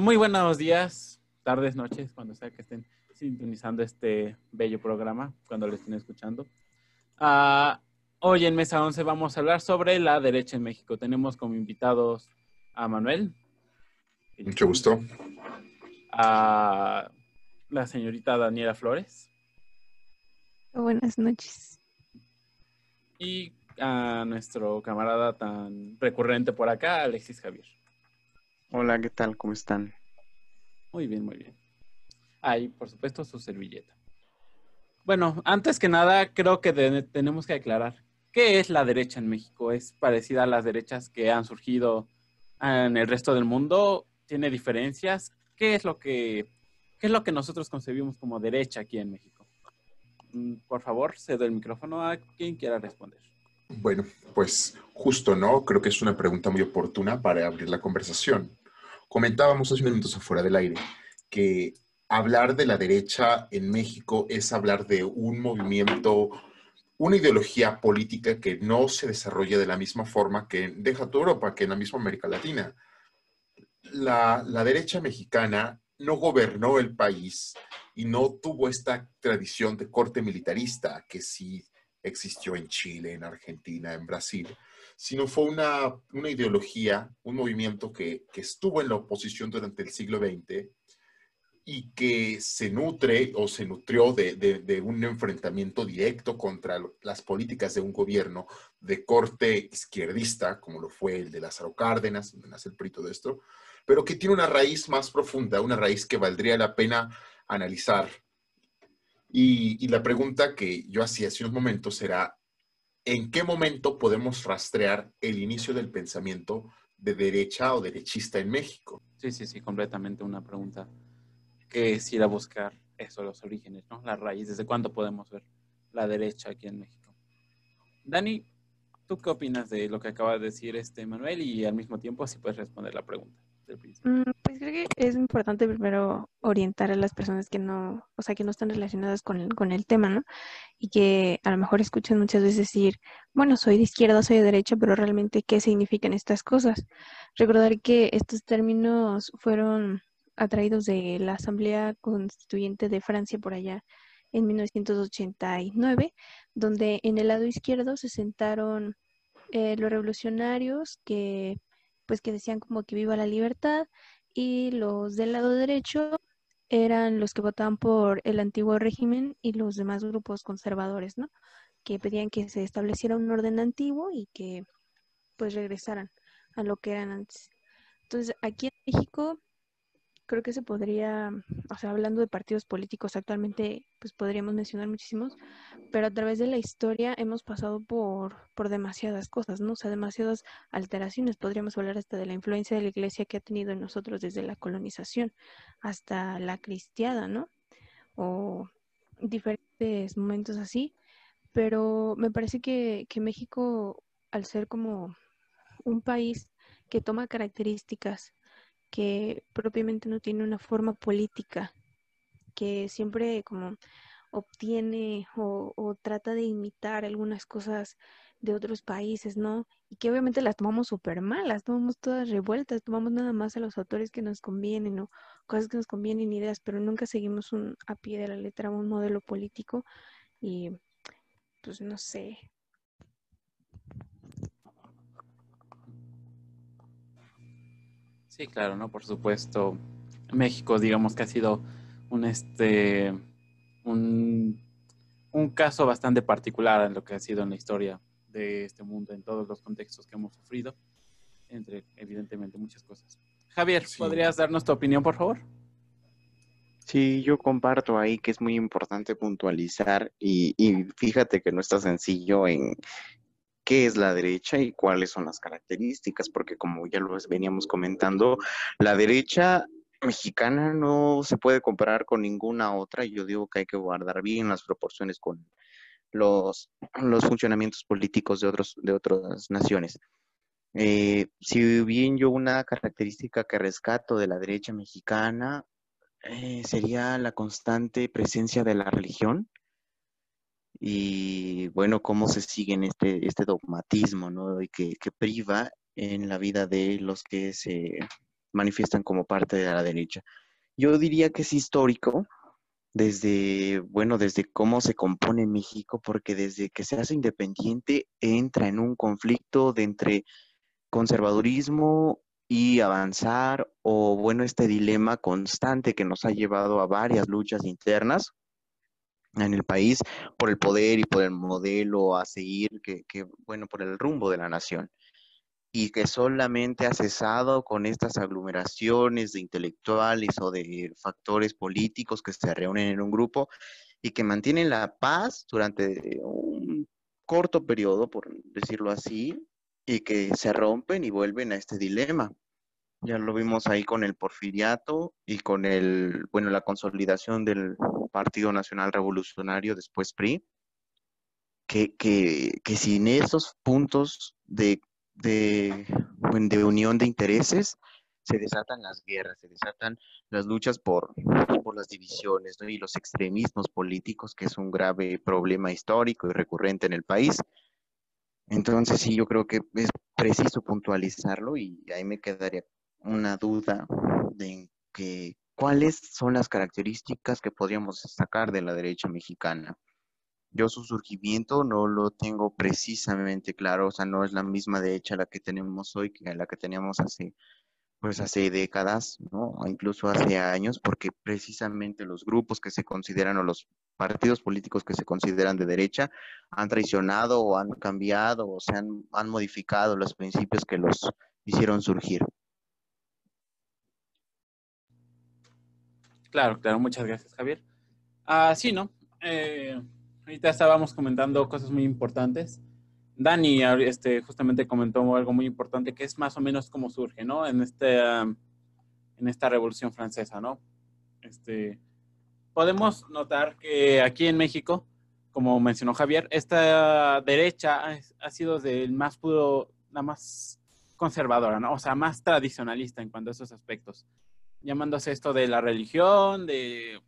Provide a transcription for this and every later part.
Muy buenos días, tardes, noches, cuando sea que estén sintonizando este bello programa, cuando lo estén escuchando. Ah, hoy en Mesa 11 vamos a hablar sobre la derecha en México. Tenemos como invitados a Manuel. Mucho gusto. A la señorita Daniela Flores. Buenas noches. Y a nuestro camarada tan recurrente por acá, Alexis Javier. Hola, ¿qué tal? ¿Cómo están? Muy bien, muy bien. Ahí, por supuesto, su servilleta. Bueno, antes que nada, creo que tenemos que aclarar qué es la derecha en México. ¿Es parecida a las derechas que han surgido en el resto del mundo? ¿Tiene diferencias? ¿Qué es lo que, qué es lo que nosotros concebimos como derecha aquí en México? Mm, por favor, cedo el micrófono a quien quiera responder. Bueno, pues justo, ¿no? Creo que es una pregunta muy oportuna para abrir la conversación. Comentábamos hace unos minutos afuera del aire que hablar de la derecha en México es hablar de un movimiento, una ideología política que no se desarrolla de la misma forma que deja toda Europa, que en la misma América Latina. La, la derecha mexicana no gobernó el país y no tuvo esta tradición de corte militarista que sí existió en Chile, en Argentina, en Brasil, sino fue una, una ideología, un movimiento que, que, estuvo en la oposición durante el siglo XX y que se nutre o se nutrió de, de, un enfrentamiento directo contra las políticas de un gobierno de corte izquierdista, como lo fue el de Lázaro Cárdenas, donde nace el prito de esto, pero que tiene una raíz más profunda, una raíz que valdría la pena analizar. Y, y la pregunta que yo hacía hace unos momentos era, ¿en qué momento podemos rastrear el inicio del pensamiento de derecha o derechista en México? Sí, sí, sí, completamente una pregunta que es ir a buscar eso, los orígenes, ¿no? La raíz, ¿desde cuándo podemos ver la derecha aquí en México? Dani, ¿tú qué opinas de lo que acaba de decir este Manuel y al mismo tiempo si puedes responder la pregunta? Mm, pues creo que es importante primero orientar a las personas que no, o sea, que no están relacionadas con el, con el tema, ¿no? Y que a lo mejor escuchan muchas veces decir, bueno, soy de izquierda, soy de derecha, pero realmente, ¿qué significan estas cosas? Recordar que estos términos fueron atraídos de la Asamblea Constituyente de Francia por allá en 1989, donde en el lado izquierdo se sentaron eh, los revolucionarios que pues que decían como que viva la libertad y los del lado derecho eran los que votaban por el antiguo régimen y los demás grupos conservadores, ¿no? Que pedían que se estableciera un orden antiguo y que pues regresaran a lo que eran antes. Entonces, aquí en México creo que se podría, o sea, hablando de partidos políticos actualmente, pues podríamos mencionar muchísimos, pero a través de la historia hemos pasado por, por demasiadas cosas, ¿no? O sea, demasiadas alteraciones. Podríamos hablar hasta de la influencia de la iglesia que ha tenido en nosotros desde la colonización hasta la cristiada, ¿no? O diferentes momentos así, pero me parece que, que México, al ser como un país que toma características que propiamente no tiene una forma política, que siempre como obtiene o, trata de imitar algunas cosas de otros países, ¿no? Y que obviamente las tomamos súper mal, las tomamos todas revueltas, tomamos nada más a los autores que nos convienen, ¿no? Cosas que nos convienen, ideas, pero nunca seguimos un, a pie de la letra un modelo político y pues no sé, Sí, claro, ¿no? Por supuesto. México, digamos que ha sido un este un, un caso bastante particular en lo que ha sido en la historia de este mundo, en todos los contextos que hemos sufrido, entre evidentemente muchas cosas. Javier, ¿podrías darnos tu opinión, por favor? Sí, yo comparto ahí que es muy importante puntualizar y, y, fíjate que no está sencillo en, qué es la derecha y cuáles son las características, porque como ya lo veníamos comentando, la derecha mexicana no se puede comparar con ninguna otra. Yo digo que hay que guardar bien las proporciones con los, los funcionamientos políticos de, otros, de otras naciones. Eh, si bien yo una característica que rescato de la derecha mexicana eh, sería la constante presencia de la religión y bueno, cómo se sigue este, este dogmatismo, ¿no? Y que, que priva en la vida de los que se, manifiestan como parte de la derecha. Yo diría que es histórico desde, bueno, desde cómo se compone México, porque desde que se hace independiente entra en un conflicto de entre conservadurismo y avanzar, o bueno, este dilema constante que nos ha llevado a varias luchas internas en el país por el poder y por el modelo a seguir, que, bueno, por el rumbo de la nación y que solamente ha cesado con estas aglomeraciones de intelectuales o de factores políticos que se reúnen en un grupo y que mantienen la paz durante un corto periodo, por decirlo así, y que se rompen y vuelven a este dilema. Ya lo vimos ahí con el porfiriato y con el, bueno, la consolidación del Partido Nacional Revolucionario, después PRI, que, que, que sin esos puntos de de, de unión de intereses, se desatan las guerras, se desatan las luchas por, por las divisiones y los extremismos políticos, que es un grave problema histórico y recurrente en el país. Entonces sí, yo creo que es preciso puntualizarlo y ahí me quedaría una duda de que, cuáles son las características que podríamos destacar de la derecha mexicana. Yo su surgimiento no lo tengo precisamente claro, o sea, no es la misma de hecha la que tenemos hoy que la que teníamos hace, pues hace décadas, ¿no? O incluso hace años, porque precisamente los grupos que se consideran o los partidos políticos que se consideran de derecha han traicionado o han cambiado o se han, han modificado los principios que los hicieron surgir. Claro, claro, muchas gracias, Javier. Ah, sí, ¿no? Eh, ahorita estábamos comentando cosas muy importantes. Dani este, justamente comentó algo muy importante que es más o menos cómo surge, ¿no? En, este, en esta Revolución Francesa, ¿no? Este, podemos notar que aquí en México, como mencionó Javier, esta derecha ha, sido del más puro, la más conservadora, ¿no? O sea, más tradicionalista en cuanto a esos aspectos, llamándose esto de la religión, de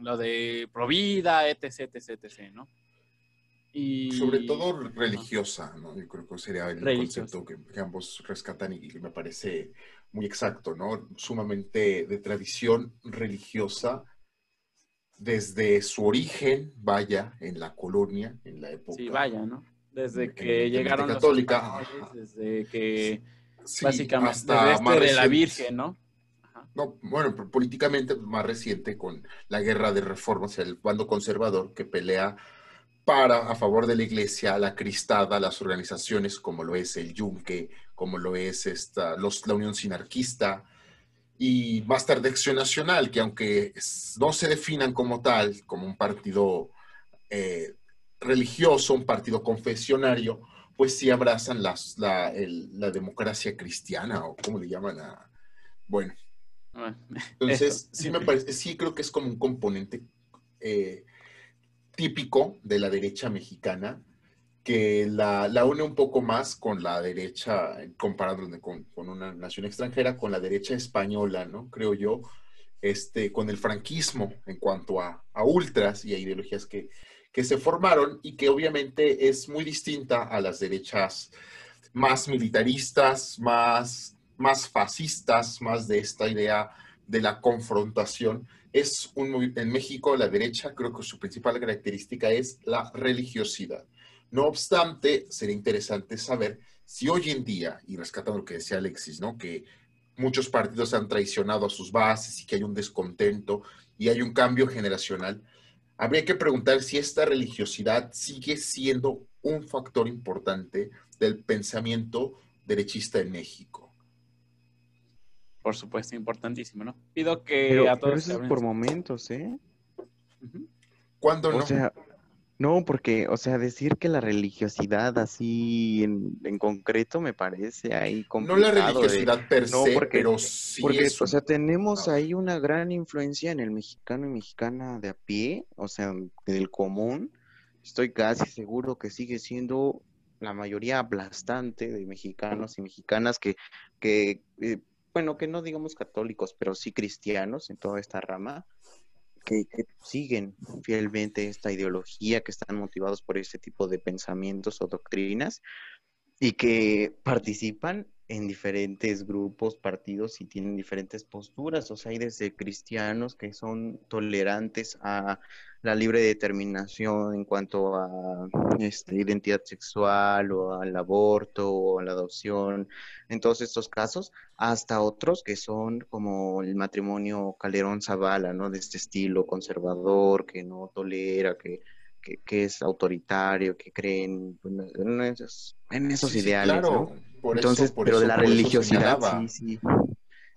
lo de provida, etc, etc, etc, ¿no? Y... Sobre todo religiosa, ¿no? Yo creo que sería el concepto que, ambos rescatan y, me parece muy exacto, ¿no? Sumamente de tradición religiosa desde su origen, vaya, en la colonia, en la época. Sí, vaya, ¿no? Desde que llegaron católica, los desde que básicamente hasta desde de la Virgen, ¿no? No, bueno, políticamente más reciente con la guerra de reformas, el bando conservador que pelea para a favor de la iglesia, la cristada, las organizaciones como lo es el Yunque, como lo es esta, los, la Unión Sinarquista y más tarde Acción Nacional, que aunque no se definan como tal, como un partido eh, religioso, un partido confesionario, pues sí abrazan la, la democracia cristiana o como le llaman a, bueno, entonces, sí me parece, sí creo que es como un componente eh, típico de la derecha mexicana que la, une un poco más con la derecha, comparándolo con, con, una nación extranjera, con la derecha española, ¿no? Creo yo, este, con el franquismo en cuanto a, ultras y a ideologías que, que se formaron y que obviamente es muy distinta a las derechas más militaristas, más más fascistas, más de esta idea de la confrontación. Es un, en México la derecha creo que su principal característica es la religiosidad. No obstante, sería interesante saber si hoy en día, y rescatando lo que decía Alexis, ¿no? que muchos partidos han traicionado a sus bases y que hay un descontento y hay un cambio generacional, habría que preguntar si esta religiosidad sigue siendo un factor importante del pensamiento derechista en México. Por supuesto, importantísimo, ¿no? Pido que a todos. Pero eso es por momentos, ¿eh? ¿Cuándo no? O sea, no, porque, o sea, decir que la religiosidad así en, concreto me parece ahí complicado. No la religiosidad per se, pero sí porque, o sea, tenemos ahí una gran influencia en el mexicano y mexicana de a pie, o sea, del común. Estoy casi seguro que sigue siendo la mayoría aplastante de mexicanos y mexicanas que, que eh, bueno, que no digamos católicos, pero sí cristianos en toda esta rama, que, siguen fielmente esta ideología, que están motivados por este tipo de pensamientos o doctrinas y que participan en diferentes grupos, partidos y tienen diferentes posturas. O sea, hay desde cristianos que son tolerantes a la libre determinación en cuanto a este, identidad sexual o al aborto o a la adopción, en todos estos casos, hasta otros que son como el matrimonio Calderón Zavala, ¿no? De este estilo conservador, que no tolera, que, que, es autoritario, que creen en esos, en esos ideales. Claro, por Entonces, pero de la religiosidad, sí, sí.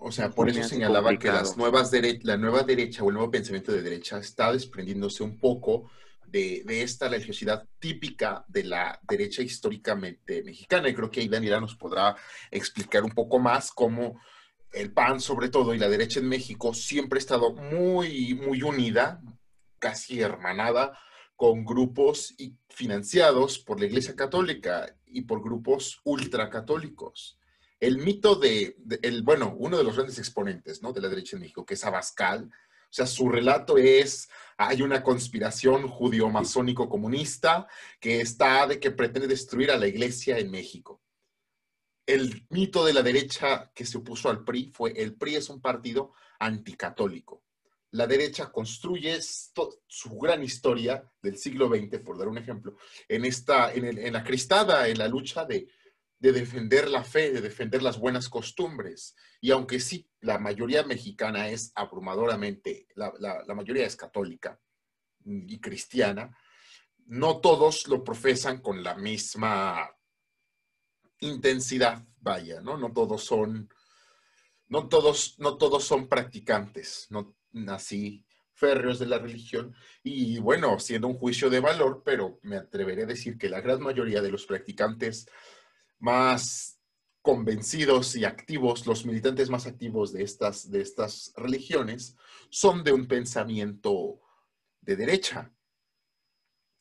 O sea, por eso señalaba que las nuevas la nueva derecha o el nuevo pensamiento de derecha está desprendiéndose un poco de, esta religiosidad típica de la derecha históricamente mexicana. Y creo que ahí Daniela nos podrá explicar un poco más cómo el PAN, sobre todo, y la derecha en México siempre ha estado muy, muy unida, casi hermanada, con grupos financiados por la Iglesia Católica y por grupos ultracatólicos el mito de, el, bueno, uno de los grandes exponentes ¿no? de la derecha en México, que es Abascal, o sea, su relato es, hay una conspiración judío-masónico-comunista que está de que pretende destruir a la iglesia en México. El mito de la derecha que se opuso al PRI fue, el PRI es un partido anticatólico. La derecha construye su gran historia del siglo XX, por dar un ejemplo, en, esta, en, la cristada, en la lucha de, de defender la fe, de defender las buenas costumbres. Y aunque sí, la mayoría mexicana es abrumadoramente, la, mayoría es católica y cristiana, no todos lo profesan con la misma intensidad, vaya, ¿no? No todos son, no todos, no todos son practicantes, no así férreos de la religión. Y bueno, siendo un juicio de valor, pero me atreveré a decir que la gran mayoría de los practicantes más convencidos y activos, los militantes más activos de estas, de estas religiones, son de un pensamiento de derecha.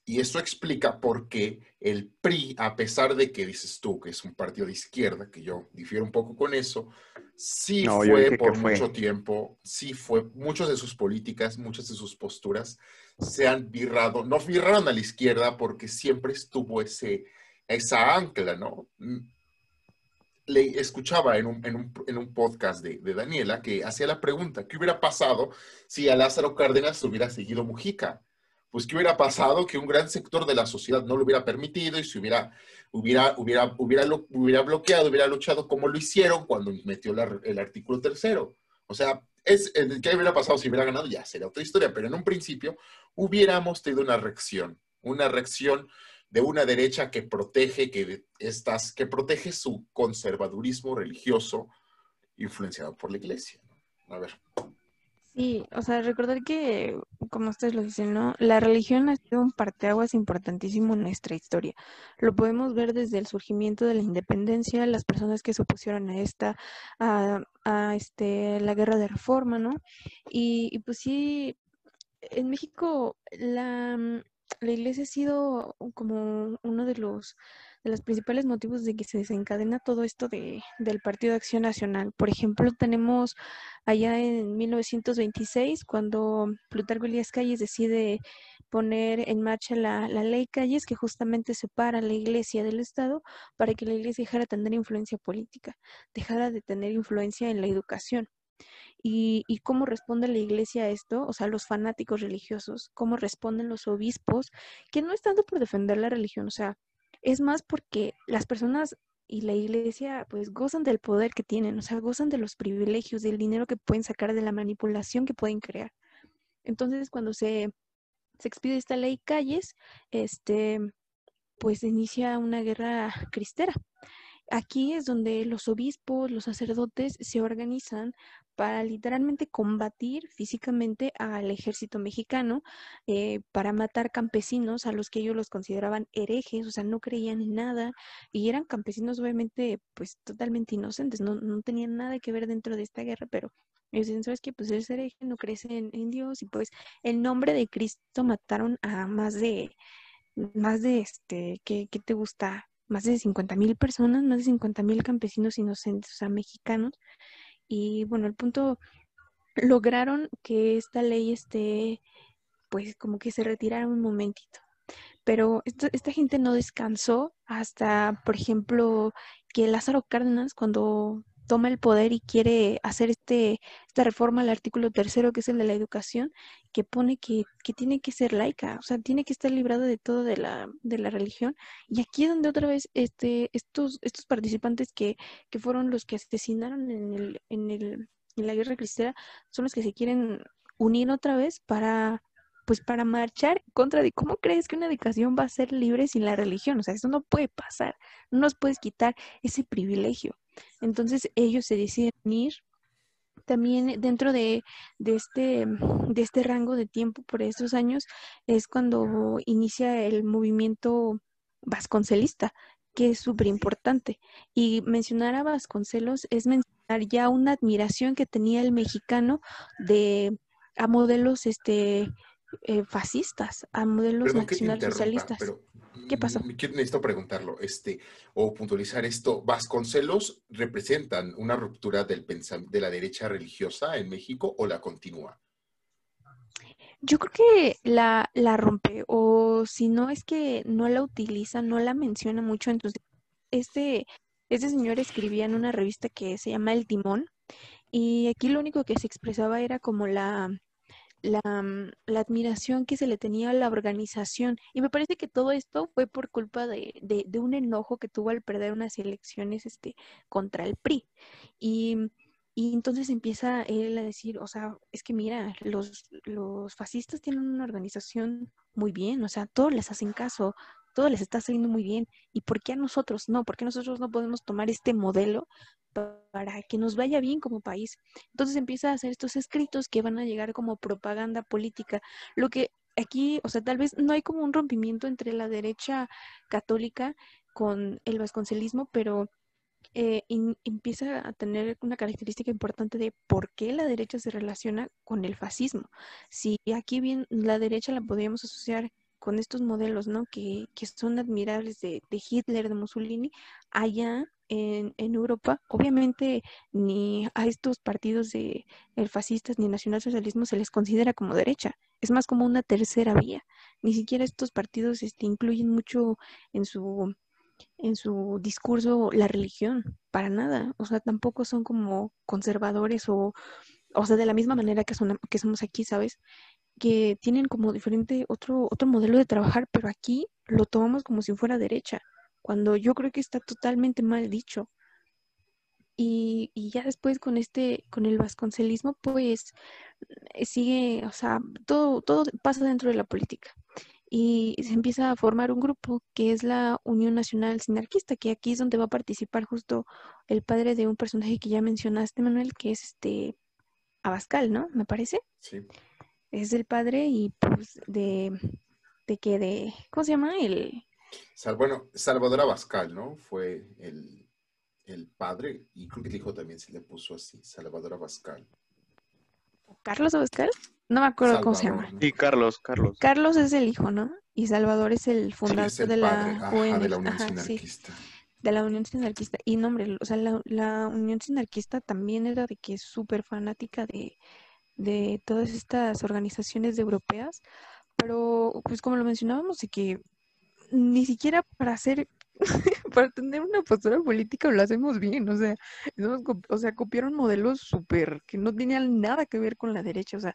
Y eso explica por qué el PRI, a pesar de que dices tú que es un partido de izquierda, que yo difiero un poco con eso, sí fue por mucho tiempo, sí fue, muchas de sus políticas, muchas de sus posturas se han virrado, no virraron a la izquierda porque siempre estuvo ese, esa ancla, ¿no? Mm, le escuchaba en un, podcast de, Daniela que hacía la pregunta, ¿qué hubiera pasado si a Lázaro Cárdenas hubiera seguido Mujica? Pues, ¿qué hubiera pasado? Que un gran sector de la sociedad no lo hubiera permitido y se hubiera, hubiera, hubiera, hubiera, hubiera bloqueado, hubiera luchado como lo hicieron cuando metió el artículo tercero. O sea, es, ¿qué hubiera pasado si hubiera ganado? Ya sería otra historia, pero en un principio hubiéramos tenido una reacción, una reacción de una derecha que protege, que, estas, que protege su conservadurismo religioso influenciado por la iglesia. A ver. Sí, o sea, recordar que, como ustedes lo dicen, ¿no? La religión ha sido un parteaguas importantísimo en nuestra historia. Lo podemos ver desde el surgimiento de la independencia, las personas que se opusieron a esta, a, a este, la guerra de reforma, ¿no? Y, y pues sí, en México la, la iglesia ha sido como uno de los de los principales motivos de que se desencadena todo esto de, del Partido de Acción Nacional. Por ejemplo, tenemos allá en 1926, cuando Plutarco Elías Calles decide poner en marcha la, ley Calles, que justamente separa la iglesia del Estado para que la iglesia dejara de tener influencia política, dejara de tener influencia en la educación. Y, cómo responde la iglesia a esto, o sea, los fanáticos religiosos, cómo responden los obispos, que no es tanto por defender la religión, o sea, es más porque las personas y la iglesia pues gozan del poder que tienen, o sea, gozan de los privilegios, del dinero que pueden sacar, de la manipulación que pueden crear. Entonces, cuando se, se expide esta ley Calles, este, pues inicia una guerra cristera. Aquí es donde los obispos, los sacerdotes se organizan para literalmente combatir físicamente al ejército mexicano, eh, para matar campesinos a los que ellos los consideraban herejes, o sea, no creían en nada y eran campesinos obviamente pues totalmente inocentes, no, no tenían nada que ver dentro de esta guerra, pero ellos dicen, ¿sabes qué? Pues eres hereje, no crees en, Dios y pues en nombre de Cristo mataron a más de, más de este, ¿qué, qué te gusta? Más de 50 mil personas, más de 50 mil campesinos inocentes, o sea, mexicanos. Y bueno, el punto, lograron que esta ley esté, pues como que se retirara un momentito. Pero esta gente no descansó hasta, por ejemplo, que Lázaro Cárdenas, cuando toma el poder y quiere hacer este, esta reforma al artículo tercero, que es el de la educación, que pone que, que tiene que ser laica, o sea, tiene que estar librada de todo de la, de la religión. Y aquí es donde otra vez este, estos, estos participantes que, que fueron los que asesinaron en, el, en, el, en la guerra cristera son los que se quieren unir otra vez para pues para marchar contra de cómo crees que una educación va a ser libre sin la religión, o sea, eso no puede pasar, no nos puedes quitar ese privilegio. Entonces ellos se deciden ir también dentro de, de, este, de este rango de tiempo por estos años es cuando inicia el movimiento vasconcelista, que es súper importante. Y mencionar a Vasconcelos es mencionar ya una admiración que tenía el mexicano de a modelos este eh, fascistas, a modelos nacionalsocialistas. ¿Qué pasó? Necesito preguntarlo, este, o puntualizar esto. ¿Vasconcelos representan una ruptura del de la derecha religiosa en México o la continúa? Yo creo que la, la rompe, o si no es que no la utiliza, no la menciona mucho. Entonces, este, este señor escribía en una revista que se llama El Timón, y aquí lo único que se expresaba era como la, Mm, la, admiración que se le tenía a la organización. Y me parece que todo esto fue por culpa de, de, un enojo que tuvo al perder unas elecciones este, contra el PRI. Y, y, entonces empieza él a decir, o sea, es que mira, los, los fascistas tienen una organización muy bien, o sea, todos les hacen caso, todo les está saliendo muy bien. ¿Y por qué a nosotros no? ¿Por qué nosotros no podemos tomar este modelo para que nos vaya bien como país. Entonces empieza a hacer estos escritos que van a llegar como propaganda política. Lo que aquí, o sea, tal vez no hay como un rompimiento entre la derecha católica con el vasconcelismo, pero eh, empieza a tener una característica importante de por qué la derecha se relaciona con el fascismo. Si aquí bien la derecha la podríamos asociar con estos modelos, ¿no? Que, que son admirables de, de Hitler, de Mussolini, allá en, Europa, obviamente ni a estos partidos de el fascistas ni nacionalsocialismo se les considera como derecha, es más como una tercera vía. Ni siquiera estos partidos este, incluyen mucho en su en su discurso la religión, para nada. O sea, tampoco son como conservadores o, o sea, de la misma manera que, son, que somos aquí, ¿sabes? Que tienen como diferente otro, otro modelo de trabajar, pero aquí lo tomamos como si fuera derecha cuando yo creo que está totalmente mal dicho. Y, y, ya después con este, con el vasconcelismo, pues eh, sigue, o sea, todo, todo pasa dentro de la política. Y se empieza a formar un grupo que es la Unión Nacional Sinarquista, que aquí es donde va a participar justo el padre de un personaje que ya mencionaste, Manuel, que es este Abascal, ¿no? Me parece. Sí. Es el padre y pues de, de que de, ¿cómo se llama? El, bueno, Salvador Abascal, ¿no? Fue el, padre y creo que el hijo también se le puso así, Salvador Abascal. ¿Carlos Abascal? No me acuerdo cómo se llama. Sí, Carlos, Carlos. Carlos es el hijo, ¿no? Y Salvador es el fundador de, la de la Unión Sinarquista. de la Unión Sinarquista. Y no, hombre, o sea, la, Unión Sinarquista también era de que es súper fanática de, de todas estas organizaciones europeas, pero pues como lo mencionábamos, de que ni siquiera para hacer, para tener una postura política lo hacemos bien, o sea, o sea, copiaron modelos súper que no tenían nada que ver con la derecha, o sea,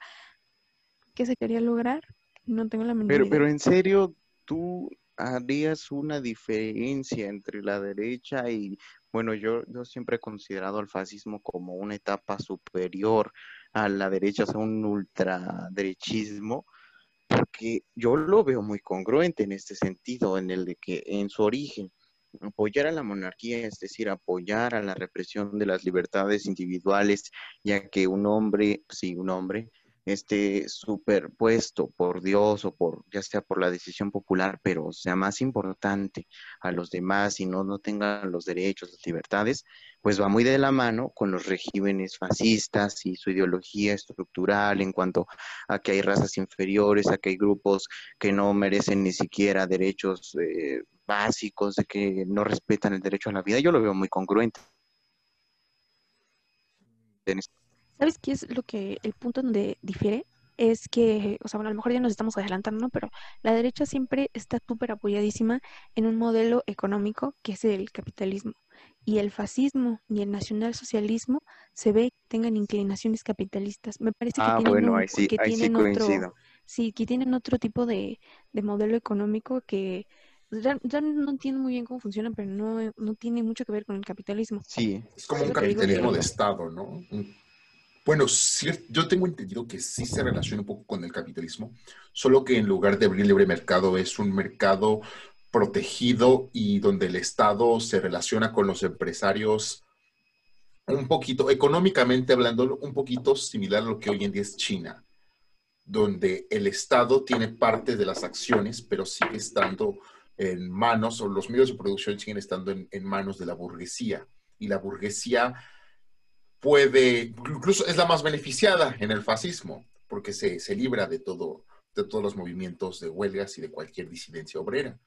¿qué se quería lograr? No tengo la menor pero, Pero en serio, tú harías una diferencia entre la derecha y, bueno, yo, yo siempre he considerado al fascismo como una etapa superior a la derecha, o sea, un ultraderechismo, porque yo lo veo muy congruente en este sentido, en el de que en su origen apoyar a la monarquía, es decir, apoyar a la represión de las libertades individuales, ya que un hombre, sí, un hombre, esté superpuesto por Dios o por, ya sea por la decisión popular, pero sea más importante a los demás y no, no tengan los derechos, las libertades, pues va muy de la mano con los regímenes fascistas y su ideología estructural en cuanto a que hay razas inferiores, a que hay grupos que no merecen ni siquiera derechos eh, básicos, de que no respetan el derecho a la vida. Yo lo veo muy congruente. ¿Sabes qué es lo que, el punto donde difiere? Es que, o sea, bueno, a lo mejor ya nos estamos adelantando, ¿no? Pero la derecha siempre está súper apoyadísima en un modelo económico que es el capitalismo. y el fascismo ni el nacionalsocialismo se ve que tengan inclinaciones capitalistas. Me parece que Ah, tienen, bueno, un- ahí sí, que ahí sí tienen otro, sí, que tienen otro tipo de, de modelo económico que pues, ya, ya no entiendo muy bien cómo funciona, pero no, no tiene mucho que ver con el capitalismo. Sí, Es como Es un capitalismo de Estado, ¿no? Un- Bueno, yo tengo entendido que sí se relaciona un poco con el capitalismo, solo que en lugar de abrir libre mercado es un mercado protegido y donde el Estado se relaciona con los empresarios un poquito, económicamente hablando, un poquito similar a lo que hoy en día es China, donde el Estado tiene parte de las acciones, pero sigue estando en manos, o los medios de producción siguen estando en manos de la burguesía. Y la burguesía puede, incluso es la más beneficiada en el fascismo, porque se, se libra de todo, de todos los movimientos de huelgas y de cualquier disidencia obrera.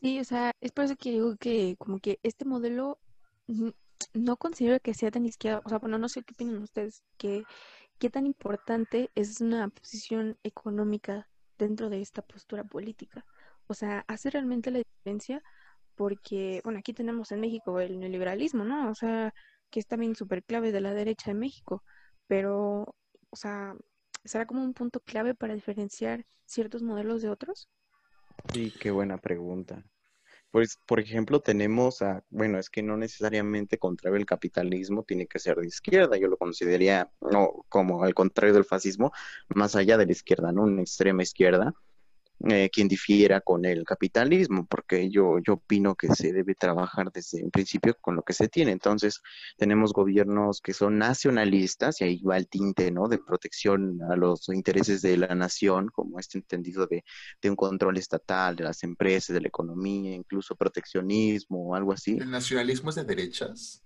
Sí, o sea, es por eso que digo que como que este modelo no considero que sea tan izquierda, o sea, bueno, no sé qué opinan ustedes, que qué tan importante es una posición económica dentro de esta postura política. O sea, hace realmente la diferencia porque, bueno, aquí tenemos en México el neoliberalismo, ¿no? O sea, que es también súper clave de la derecha de México, pero, o sea, ¿será como un punto clave para diferenciar ciertos modelos de otros? sí, qué buena pregunta. Pues, por ejemplo, tenemos a, bueno, es que no necesariamente contrario al capitalismo tiene que ser de izquierda, yo lo consideraría, no, como al contrario del fascismo, más allá de la izquierda, ¿no? Una extrema izquierda, eh, quien difiera con el capitalismo, porque yo, yo opino que se debe trabajar desde un principio con lo que se tiene. Entonces, tenemos gobiernos que son nacionalistas, y ahí va el tinte, ¿no? De protección a los intereses de la nación, como este entendido de, de un control estatal de las empresas, de la economía, incluso proteccionismo o algo así. ¿El nacionalismo es de derechas?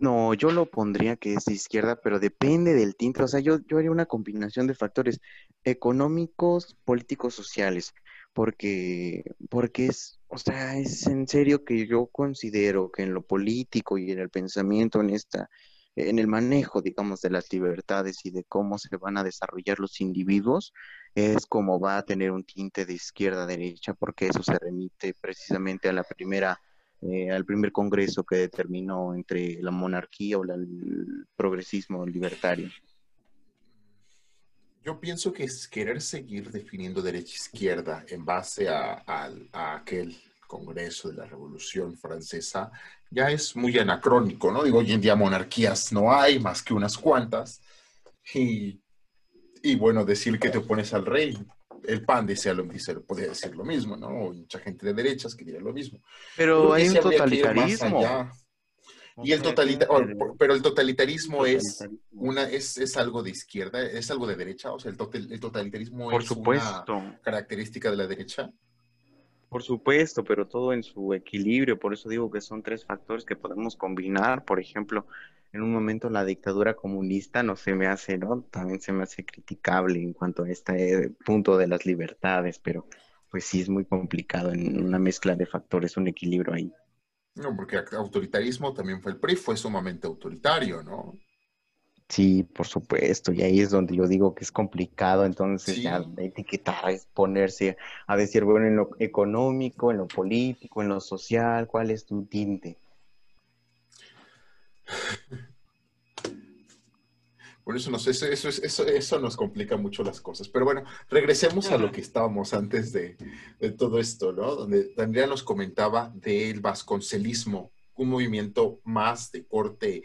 No, yo lo pondría que es de izquierda, pero depende del tinte. O sea, yo, yo haría una combinación de factores económicos, políticos, sociales, porque, porque es, o sea, es en serio que yo considero que en lo político y en el pensamiento, en esta, en el manejo, digamos, de las libertades y de cómo se van a desarrollar los individuos, es como va a tener un tinte de izquierda a derecha, porque eso se remite precisamente a la primera eh, al primer congreso que determinó entre la monarquía o la- el progresismo libertario. Yo pienso que es querer seguir definiendo derecha-izquierda en base a, al- a aquel Congreso de la Revolución Francesa ya es muy anacrónico, ¿no? Digo, hoy en día monarquías no hay más que unas cuantas. Y, y bueno, decir que te opones al rey, el PAN dice, lo, dice, podría decir lo mismo, ¿no? O mucha gente de derechas que diría lo mismo. Pero hay un totalitarismo. Y el totalita- o- pero el totalitarismo es una es, es algo de izquierda, es algo de derecha, o sea, el, total- el totalitarismo Por es una supuesto, característica de la derecha. Por supuesto, pero todo en su equilibrio. Por eso digo que son tres factores que podemos combinar. Por ejemplo, en un momento la dictadura comunista no se me hace, ¿no? También se me hace criticable en cuanto a este punto de las libertades, pero pues sí es muy complicado en una mezcla de factores, un equilibrio ahí. No, porque autoritarismo también fue el PRI, fue sumamente autoritario, ¿no? Sí, por supuesto, y ahí es donde yo digo que es complicado, entonces Sí. ya etiquetar es ponerse a decir, bueno, en lo económico, en lo político, en lo social, ¿cuál es tu tinte? Por eso nos, eso, eso, es- eso, eso nos complica mucho las cosas. Pero bueno, regresemos a lo que estábamos antes de, de todo esto, ¿no? Donde Andrea nos comentaba del vasconcelismo, un movimiento más de corte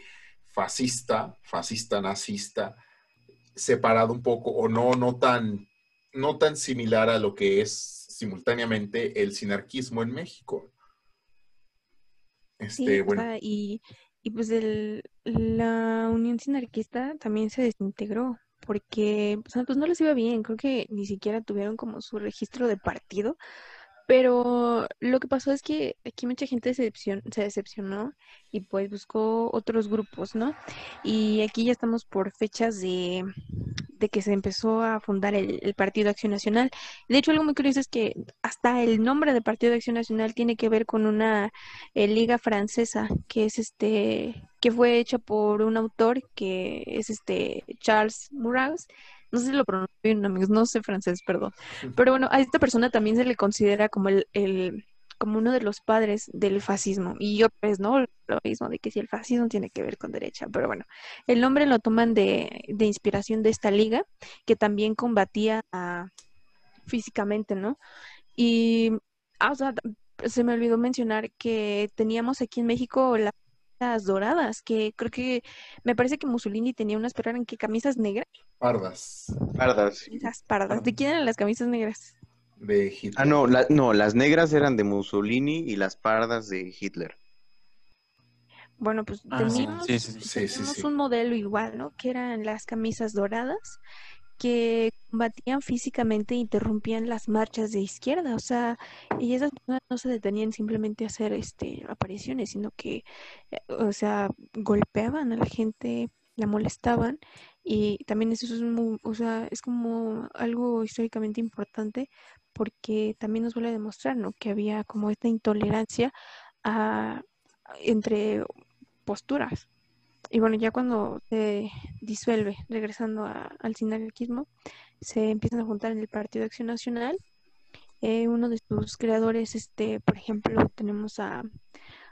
fascista, fascista nazista, separado un poco o no, no tan, no tan similar a lo que es simultáneamente el sinarquismo en México. Sí, Este, o bueno, sea, y, y pues el, la Unión Sinarquista también se desintegró porque pues no les iba bien, creo que ni siquiera tuvieron como su registro de partido, pero lo que pasó es que aquí mucha gente se decepcion- se decepcionó y pues buscó otros grupos, ¿no? Y aquí ya estamos por fechas de, de que se empezó a fundar el, el Partido Acción Nacional. De hecho, algo muy curioso es que hasta el nombre de Partido Acción Nacional tiene que ver con una eh, liga francesa que es este que fue hecha por un autor que es este Charles Murraus. No sé si lo pronuncio bien, amigos, no sé francés, perdón. Pero bueno, a esta persona también se le considera como el, el, como uno de los padres del fascismo. Y yo pues no lo mismo de que si el fascismo tiene que ver con derecha, pero bueno, el nombre lo toman de, de inspiración de esta liga que también combatía físicamente, ¿no? Y, ah, o sea, se me olvidó mencionar que teníamos aquí en México las doradas, que creo que me parece que Mussolini tenía unas, pero eran que camisas negras. Pardas. Pardas. Esas pardas. ¿De quién eran las camisas negras? De Hitler. Ah, no, la- no, las negras eran de Mussolini y las pardas de Hitler. Bueno, pues Ah, sí, teníamos, sí, sí, sí. Sí, sí, teníamos sí. un modelo igual, ¿no? Que eran las camisas doradas que combatían físicamente e interrumpían las marchas de izquierda, o sea, y esas personas no se detenían simplemente a hacer este apariciones, sino que, eh, o sea, golpeaban a la gente, la molestaban, y también eso es o sea, es como algo históricamente importante porque también nos vuelve a demostrar, ¿no? Que había como esta intolerancia a- entre posturas. Y bueno, ya cuando se disuelve, regresando a- al sinarquismo, se empiezan a juntar en el Partido de Acción Nacional. Eh, uno de sus creadores, este, por ejemplo, tenemos a,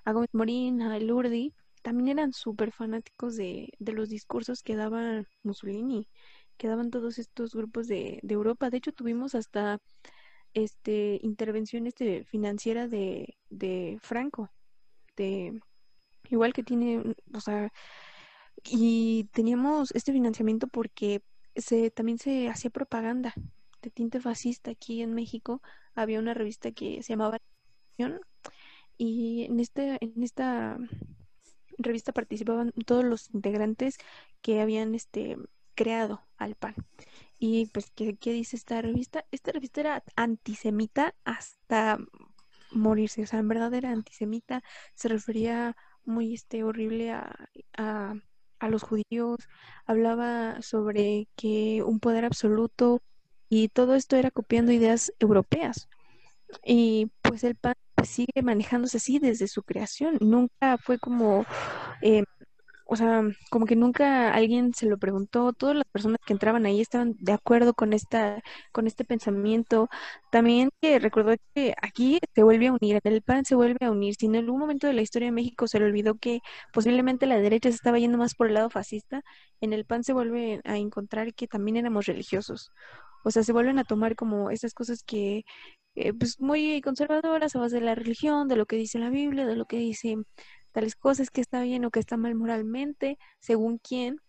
a Gómez Morín, a Elurdi, también eran súper fanáticos de, de los discursos que daba Mussolini, que daban todos estos grupos de, de Europa. De hecho, tuvimos hasta este intervenciones de, financieras de, de Franco, de igual que tiene, o sea, y teníamos este financiamiento porque se también se hacía propaganda de tinte fascista aquí en México. Había una revista que se llamaba y en este en esta revista participaban todos los integrantes que habían este creado al PAN. Y pues, ¿qué, qué dice esta revista? Esta revista era antisemita hasta morirse, o sea, en verdad era antisemita, se refería muy este horrible a, a los judíos, hablaba sobre que un poder absoluto y todo esto era copiando ideas europeas. Y pues el PAN sigue manejándose así desde su creación, nunca fue como eh, o sea, como que nunca alguien se lo preguntó, todas las personas que entraban ahí estaban de acuerdo con esta, con este pensamiento. También que recordó que aquí se vuelve a unir, el PAN se vuelve a unir. Si en algún momento de la historia de México se le olvidó que posiblemente la derecha se estaba yendo más por el lado fascista, en el PAN se vuelve a encontrar que también éramos religiosos. O sea, se vuelven a tomar como esas cosas que, eh, pues, muy conservadoras a base de la religión, de lo que dice la Biblia, de lo que dice tales cosas que está bien o que está mal moralmente, según quién.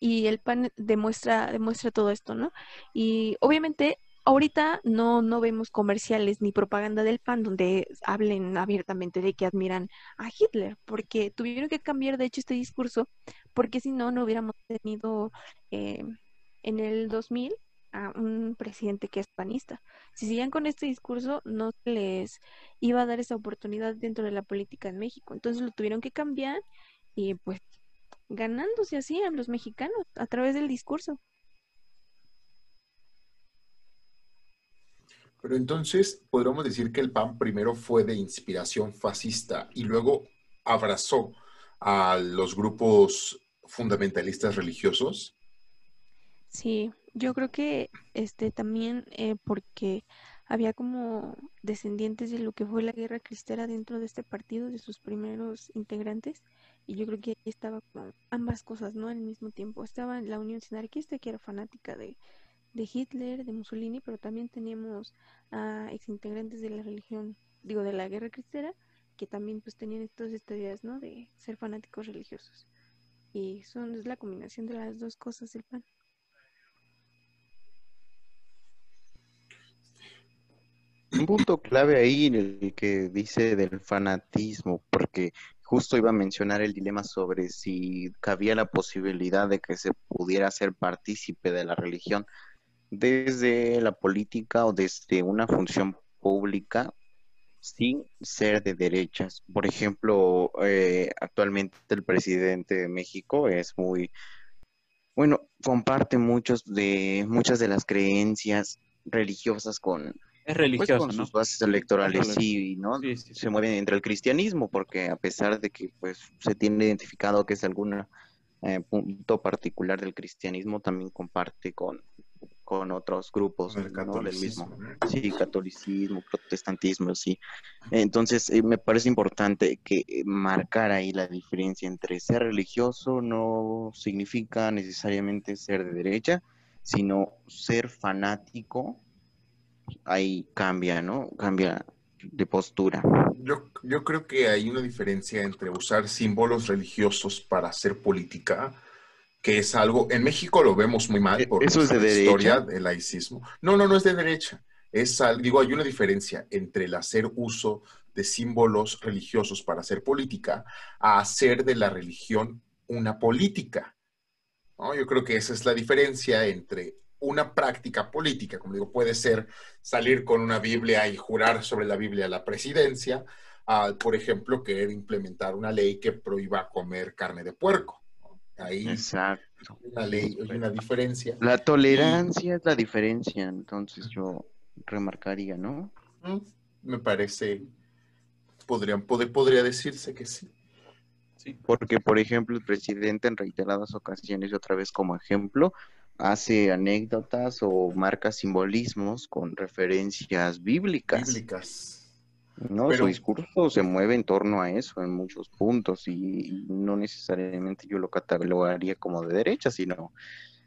Y el PAN demuestra, demuestra todo esto, ¿no? Y obviamente ahorita no, no vemos comerciales ni propaganda del PAN donde hablen abiertamente de que admiran a Hitler, porque tuvieron que cambiar de hecho este discurso, porque si no, no hubiéramos tenido eh, en el 2000 a un presidente que es panista. Si siguen con este discurso, no se les iba a dar esa oportunidad dentro de la política en México. Entonces lo tuvieron que cambiar y pues ganándose así a los mexicanos a través del discurso. Pero entonces podríamos decir que el PAN primero fue de inspiración fascista y luego abrazó a los grupos fundamentalistas religiosos. Sí, yo creo que este también eh, porque había como descendientes de lo que fue la guerra cristera dentro de este partido, de sus primeros integrantes, y yo creo que ahí estaba como ambas cosas, ¿no? Al mismo tiempo. Estaba la Unión Sinarquista, que era fanática de, de Hitler, de Mussolini, pero también teníamos a exintegrantes de la religión, digo, de la guerra cristera, que también pues tenían estas ideas, ¿no? De ser fanáticos religiosos. Y son, es la combinación de las dos cosas del pan. Un punto clave ahí en el que dice del fanatismo, porque justo iba a mencionar el dilema sobre si cabía la posibilidad de que se pudiera ser partícipe de la religión desde la política o desde una función pública sin ser de derechas. Por ejemplo, eh, actualmente el presidente de México es muy, bueno, comparte muchos de, muchas de las creencias religiosas con, Es pues, religioso, con ¿no? sus bases electorales, sí, ¿no? Sí, sí, sí. Se mueven entre el cristianismo, porque a pesar de que pues se tiene identificado que es algún eh, punto particular del cristianismo, también comparte con, con otros grupos el ¿no? del catolicismo, mismo. Sí, catolicismo, protestantismo, sí. Entonces, eh, me parece importante que eh, marcar ahí la diferencia entre ser religioso no significa necesariamente ser de derecha, sino ser fanático, ahí cambia, ¿no? Cambia de postura. Yo, yo creo que hay una diferencia entre usar símbolos religiosos para hacer política, que es algo, en México lo vemos muy mal ¿E- por eso es de nuestra historia del laicismo. No, no, no es de derecha. Es, digo, hay una diferencia entre el hacer uso de símbolos religiosos para hacer política a hacer de la religión una política. ¿no? Yo creo que esa es la diferencia entre una práctica política, como digo, puede ser salir con una Biblia y jurar sobre la Biblia a la presidencia, por ejemplo, querer implementar una ley que prohíba comer carne de puerco. ¿no? Ahí Exacto. hay una ley, hay una diferencia. La tolerancia es la diferencia, entonces yo remarcaría, ¿no? Me parece, podría, pod- podría decirse que sí. Sí. Porque, por ejemplo, el presidente en reiteradas ocasiones, y otra vez como ejemplo, hace anécdotas o marca simbolismos con referencias bíblicas, Bíblicas. ¿no? Pero- Su discurso se mueve en torno a eso en muchos puntos y, no necesariamente yo lo catalogaría como de derecha, sino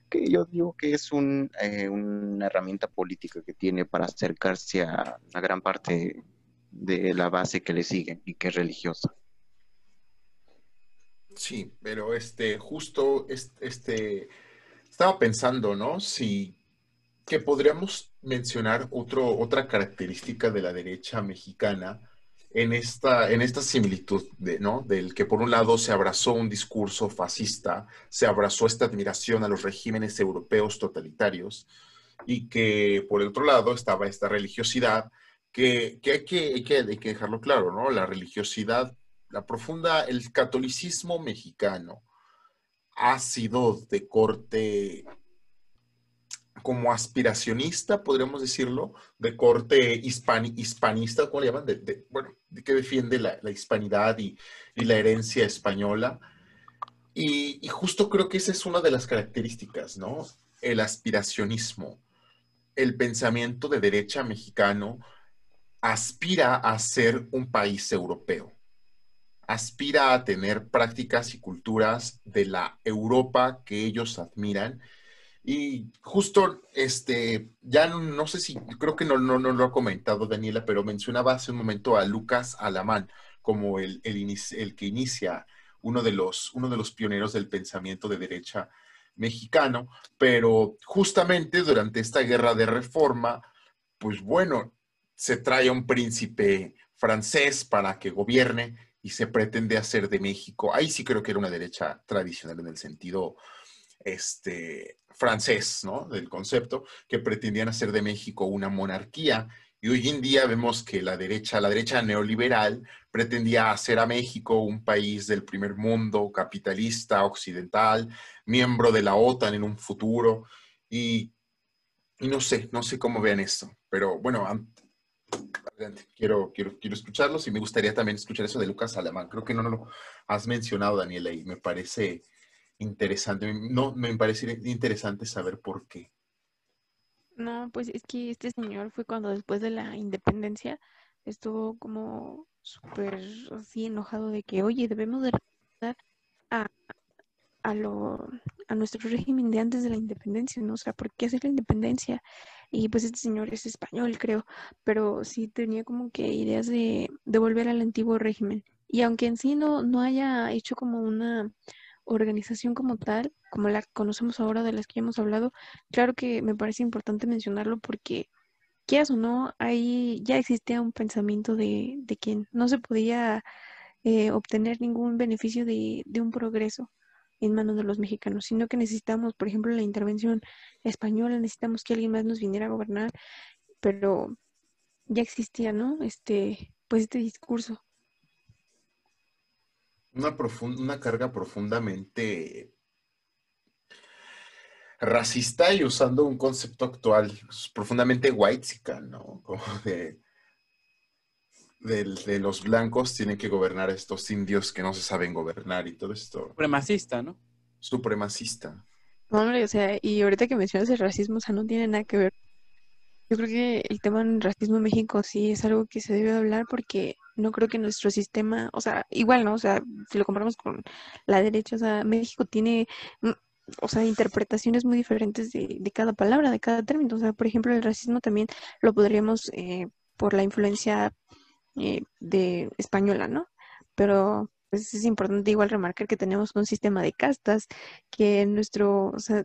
que yo digo que es un, eh, una herramienta política que tiene para acercarse a la gran parte de la base que le sigue y que es religiosa. Sí, pero este, justo es- este, estaba pensando, ¿no? Si que podríamos mencionar otro, otra característica de la derecha mexicana en esta, en esta similitud, de, ¿no? Del que por un lado se abrazó un discurso fascista, se abrazó esta admiración a los regímenes europeos totalitarios y que por el otro lado estaba esta religiosidad que, hay que, hay que, hay que dejarlo claro, ¿no? La religiosidad la profunda, el catolicismo mexicano ha sido de corte como aspiracionista, podríamos decirlo, de corte hispani- hispanista, ¿cómo le llaman? Bueno, de que defiende la, la hispanidad y, y la herencia española. Y justo creo que esa es una de las características, ¿no? El aspiracionismo, el pensamiento de derecha mexicano aspira a ser un país europeo aspira a tener prácticas y culturas de la Europa que ellos admiran. Y justo, este, ya no, sé si, creo que no, no, no lo ha comentado Daniela, pero mencionaba hace un momento a Lucas Alamán como el, el que inicia uno de, los, uno de los pioneros del pensamiento de derecha mexicano, pero justamente durante esta guerra de reforma, pues bueno, se trae a un príncipe francés para que gobierne y se pretende hacer de México. Ahí sí creo que era una derecha tradicional en el sentido este, francés, ¿no? Del concepto, que pretendían hacer de México una monarquía. Y hoy en día vemos que la derecha, la derecha neoliberal, pretendía hacer a México un país del primer mundo, capitalista, occidental, miembro de la OTAN en un futuro. Y, y no sé, no sé cómo vean esto. Pero bueno, quiero, quiero, quiero escucharlos y me gustaría también escuchar eso de Lucas Alamán. Creo que no, no lo has mencionado, Daniela, y me parece interesante. No, me parece interesante saber por qué. No, pues es que este señor fue cuando después de la independencia estuvo como súper así enojado de que, oye, debemos de regresar a, a lo, a nuestro régimen de antes de la independencia, ¿no? O sea, ¿por qué hacer la independencia? Y pues este señor es español, creo, pero sí tenía como que ideas de, de volver al antiguo régimen. Y aunque en sí no, no haya hecho como una organización como tal, como la conocemos ahora de las que hemos hablado, claro que me parece importante mencionarlo porque, quieras o no, ahí ya existía un pensamiento de, de que no se podía eh, obtener ningún beneficio de un progreso en manos de los mexicanos, sino que necesitamos, por ejemplo, la intervención española, necesitamos que alguien más nos viniera a gobernar, pero ya existía, ¿no? Este, pues este discurso. Una, profun- una carga profundamente racista y usando un concepto actual profundamente white ¿no? Como de, de, de los blancos tienen que gobernar a estos indios que no se saben gobernar y todo esto Supremacista, ¿no? supremacista. No, hombre, o sea, y ahorita que mencionas el racismo, o sea, no tiene nada que ver. Yo creo que el tema del racismo en México sí es algo que se debe hablar porque no creo que nuestro sistema, o sea, igual, ¿no? O sea, si lo comparamos con la derecha, o sea, México tiene, mm, o sea, interpretaciones muy diferentes de, de cada palabra, de cada término. O sea, por ejemplo, el racismo también lo podríamos, eh, por la influencia eh, de española, ¿no? Pero pues, es importante igual remarcar que tenemos un sistema de castas, que nuestro, o sea,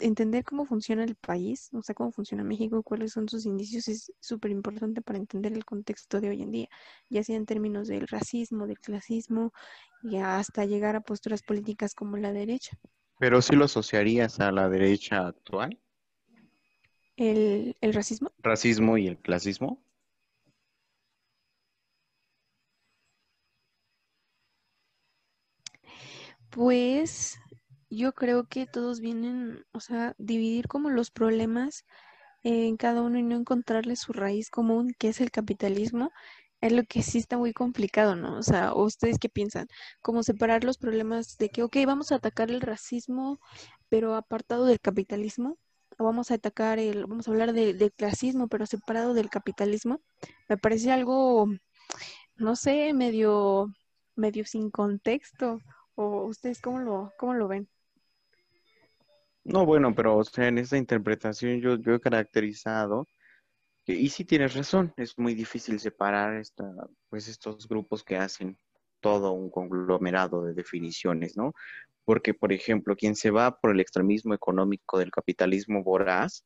entender cómo funciona el país, o sea, cómo funciona México, cuáles son sus indicios, es súper importante para entender el contexto de hoy en día, ya sea en términos del racismo, del clasismo, y hasta llegar a posturas políticas como la derecha. Pero sí lo asociarías a la derecha actual, El, el racismo, racismo y el clasismo. Pues yo creo que todos vienen, o sea, dividir como los problemas en cada uno y no encontrarle su raíz común, que es el capitalismo, es lo que sí está muy complicado, ¿no? O sea, ¿o ¿ustedes qué piensan? Como separar los problemas de que, ok, vamos a atacar el racismo, pero apartado del capitalismo, o vamos a atacar el, vamos a hablar de- clasismo, pero separado del capitalismo, me parece algo, no sé, medio, medio sin contexto. ¿O ustedes cómo lo, cómo lo ven? No, bueno, pero o sea, en esa interpretación yo, yo he caracterizado, que- y sí tienes razón, es muy difícil separar esta, pues estos grupos que hacen todo un conglomerado de definiciones, ¿no? Porque, por ejemplo, quien se va por el extremismo económico del capitalismo voraz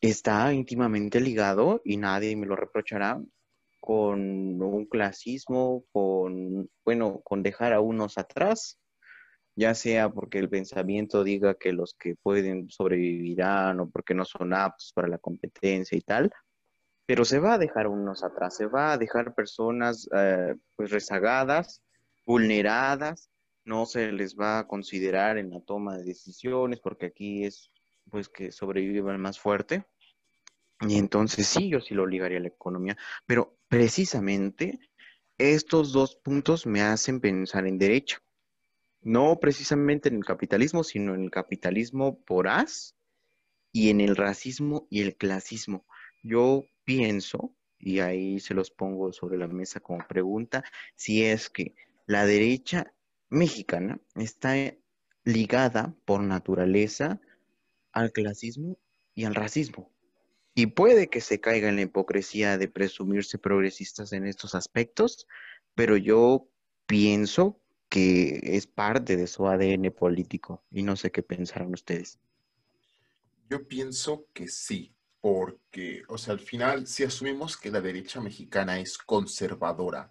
está íntimamente ligado, y nadie me lo reprochará, con un clasismo, con, bueno, con dejar a unos atrás ya sea porque el pensamiento diga que los que pueden sobrevivirán o porque no son aptos para la competencia y tal, pero se va a dejar unos atrás, se va a dejar personas eh, pues rezagadas, vulneradas, no se les va a considerar en la toma de decisiones porque aquí es pues que sobrevive el más fuerte. Y entonces sí, yo sí lo ligaría a la economía, pero precisamente estos dos puntos me hacen pensar en derecha. No precisamente en el capitalismo, sino en el capitalismo voraz y en el racismo y el clasismo. Yo pienso, y ahí se los pongo sobre la mesa como pregunta, si es que la derecha mexicana está ligada por naturaleza al clasismo y al racismo. Y puede que se caiga en la hipocresía de presumirse progresistas en estos aspectos, pero yo pienso que es parte de su ADN político y no sé qué pensarán ustedes. Yo pienso que sí, porque, o sea, al final, si asumimos que la derecha mexicana es conservadora,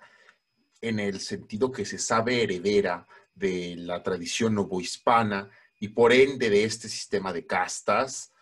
en el sentido que se sabe heredera de la tradición novohispana y por ende de este sistema de castas,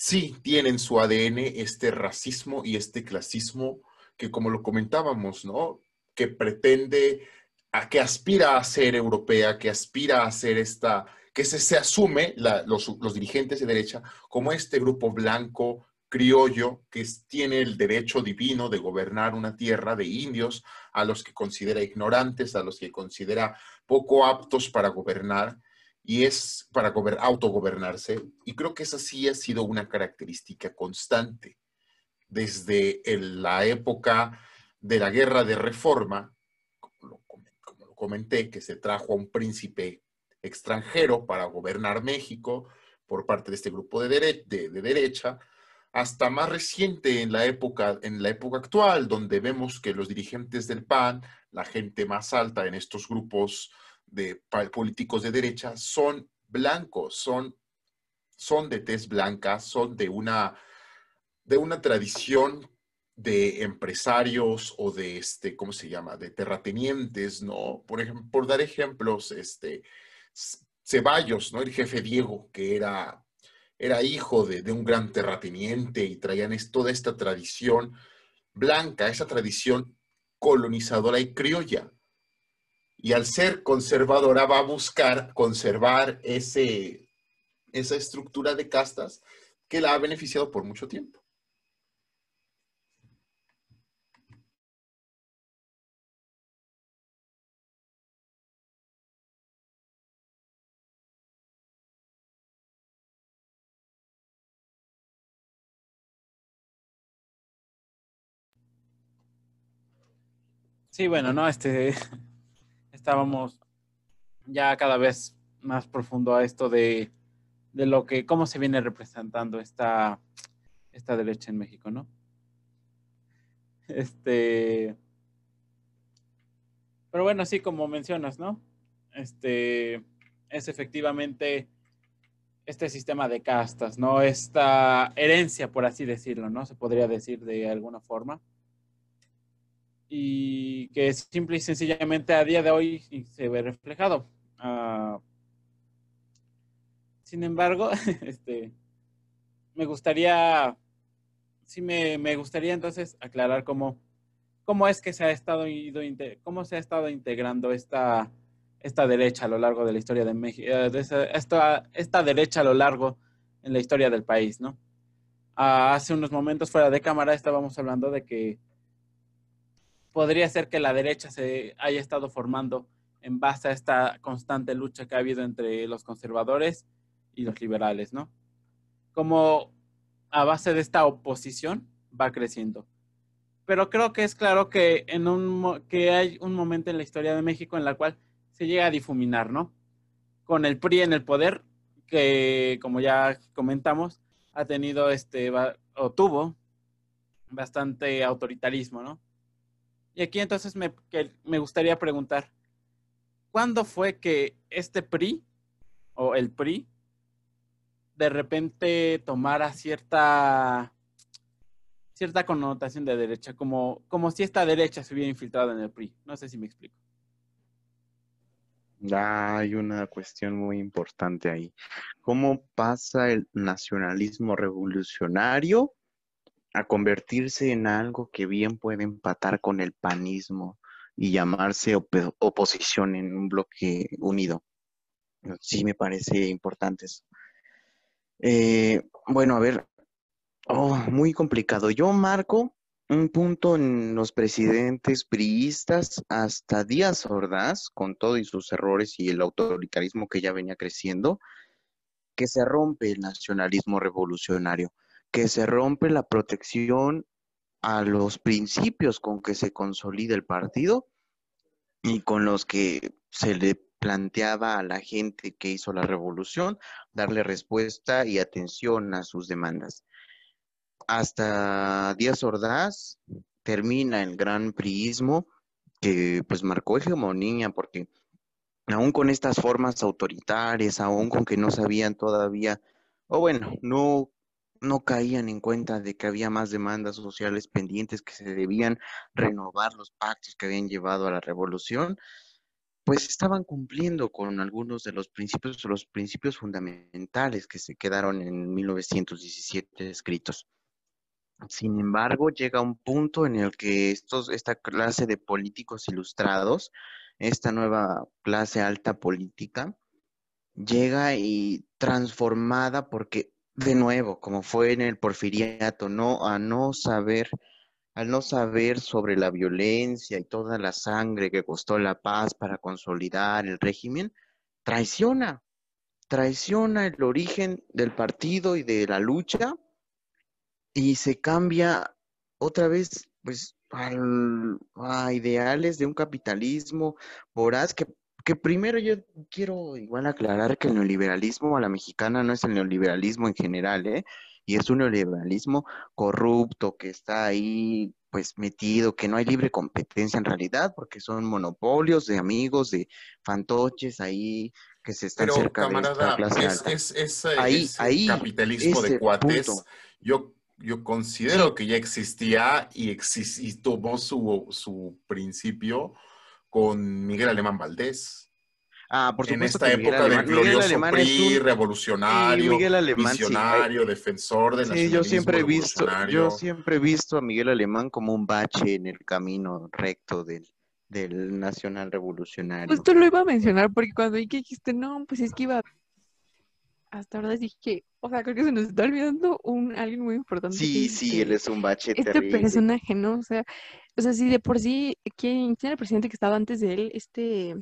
sí tienen su ADN este racismo y este clasismo que, como lo comentábamos, ¿no? Que pretende, a, que aspira a ser europea, que aspira a ser esta, que se, se asume los, dirigentes de derecha como este grupo blanco criollo que tiene el derecho divino de gobernar una tierra de indios a los que considera ignorantes, a los que considera poco aptos para gobernar y es para autogobernarse. Y creo que esa sí ha sido una característica constante desde la época de la guerra de reforma, como lo, comenté, que se trajo a un príncipe extranjero para gobernar México por parte de este grupo de, dere de, de derecha, hasta más reciente en la época en la época actual donde vemos que los dirigentes del PAN, la gente más alta en estos grupos de políticos de derecha son blancos, son son de tez blanca, son de una de una tradición de empresarios o de este, ¿cómo se llama? de terratenientes, ¿no? Por ejemplo, por dar ejemplos, este Ceballos, ¿no? El jefe Diego, que era era hijo de, un gran terrateniente y traían es, toda esta tradición blanca, esa tradición colonizadora y criolla. Y al ser conservadora va a buscar conservar ese, esa estructura de castas que la ha beneficiado por mucho tiempo. Sí, bueno, no, este, estábamos ya cada vez más profundo a esto de, de lo que, cómo se viene representando esta, esta derecha en México, ¿no? Este, pero bueno, sí, como mencionas, ¿no? Este, es efectivamente este sistema de castas, ¿no? Esta herencia, por así decirlo, ¿no? Se podría decir de alguna forma. Y que simple y sencillamente a día de hoy se ve reflejado. Uh, sin embargo, este, me gustaría, sí me, me, gustaría entonces aclarar cómo, cómo es que se ha estado cómo se ha estado integrando esta, esta derecha a lo largo de la historia de México, eh, esta, esta derecha a lo largo en la historia del país, ¿no? Uh, hace unos momentos fuera de cámara estábamos hablando de que podría ser que la derecha se haya estado formando en base a esta constante lucha que ha habido entre los conservadores y los liberales, ¿no? Como a base de esta oposición va creciendo. Pero creo que es claro que, en un, que hay un momento en la historia de México en la cual se llega a difuminar, ¿no? Con el PRI en el poder, que como ya comentamos, ha tenido este, o tuvo bastante autoritarismo, ¿no? Y aquí entonces me, que me gustaría preguntar, ¿cuándo fue que este PRI o el PRI de repente tomara cierta cierta connotación de derecha, como, como si esta derecha se hubiera infiltrado en el PRI. No sé si me explico. Hay una cuestión muy importante ahí. ¿Cómo pasa el nacionalismo revolucionario a convertirse en algo que bien puede empatar con el panismo y llamarse op oposición en un bloque unido? Sí, me parece importante eso. Eh, bueno, a ver, oh, muy complicado. Yo marco un punto en los presidentes priistas hasta Díaz Ordaz, con todo y sus errores y el autoritarismo que ya venía creciendo, que se rompe el nacionalismo revolucionario, que se rompe la protección a los principios con que se consolida el partido y con los que se le planteaba a la gente que hizo la revolución darle respuesta y atención a sus demandas. Hasta Díaz Ordaz termina el gran priismo que pues marcó hegemonía porque aún con estas formas autoritarias, aún con que no sabían todavía, o bueno, no, no caían en cuenta de que había más demandas sociales pendientes que se debían renovar los pactos que habían llevado a la revolución, pues estaban cumpliendo con algunos de los principios, los principios fundamentales que se quedaron en 1917 escritos. Sin embargo, llega un punto en el que estos, esta clase de políticos ilustrados, esta nueva clase alta política, llega y transformada porque, de nuevo, como fue en el porfiriato, no a no saber al no saber sobre la violencia y toda la sangre que costó la paz para consolidar el régimen, traiciona, traiciona el origen del partido y de la lucha y se cambia otra vez pues a ideales de un capitalismo voraz que, que primero yo quiero igual aclarar que el neoliberalismo a la mexicana no es el neoliberalismo en general, ¿eh? y es un neoliberalismo corrupto que está ahí pues metido, que no hay libre competencia en realidad, porque son monopolios de amigos, de fantoches ahí que se están cerca de esta clase es, Es, es, ahí, ahí, capitalismo de cuates, yo, yo considero que ya existía y, y tomó su, su principio con Miguel Alemán Valdés. Ah, por supuesto. En esta época del glorioso PRI, revolucionario, visionario, defensor de la Sí, yo siempre he visto, yo siempre he visto a Miguel Alemán como un bache en el camino recto del, del nacional revolucionario. Justo lo iba a mencionar porque cuando vi que dijiste, no, pues es que iba hasta ahora dije, o sea, creo que se nos está olvidando un alguien muy importante. Sí, sí, él es un bache Este personaje, ¿no? O sea, o sea, si de por sí, ¿quién, quién era el presidente que estaba antes de él? Este,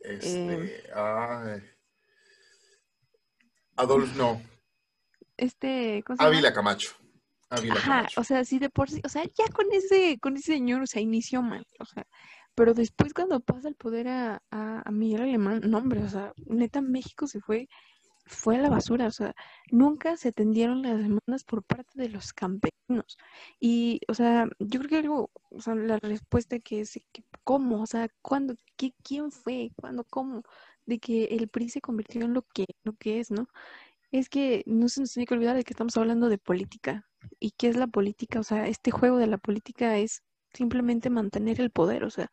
este, Adolf, no. Este, Ávila Camacho. Ávila Ajá, Camacho. o sea, sí de por sí, o sea, ya con ese, con ese señor, o sea, inició mal, o sea, pero después cuando pasa el poder a, a, a Miguel Alemán, no, hombre, o sea, neta México se fue, fue a la basura, o sea, nunca se atendieron las demandas por parte de los campesinos. Y, o sea, yo creo que algo, o sea, la respuesta que es, ¿cómo? O sea, ¿cuándo? ¿Qué, quién fue? ¿Cuándo? ¿Cómo? De que el PRI se convirtió en lo que, lo que es, ¿no? Es que no se nos tiene que olvidar de que estamos hablando de política. ¿Y qué es la política? O sea, este juego de la política es simplemente mantener el poder, o sea,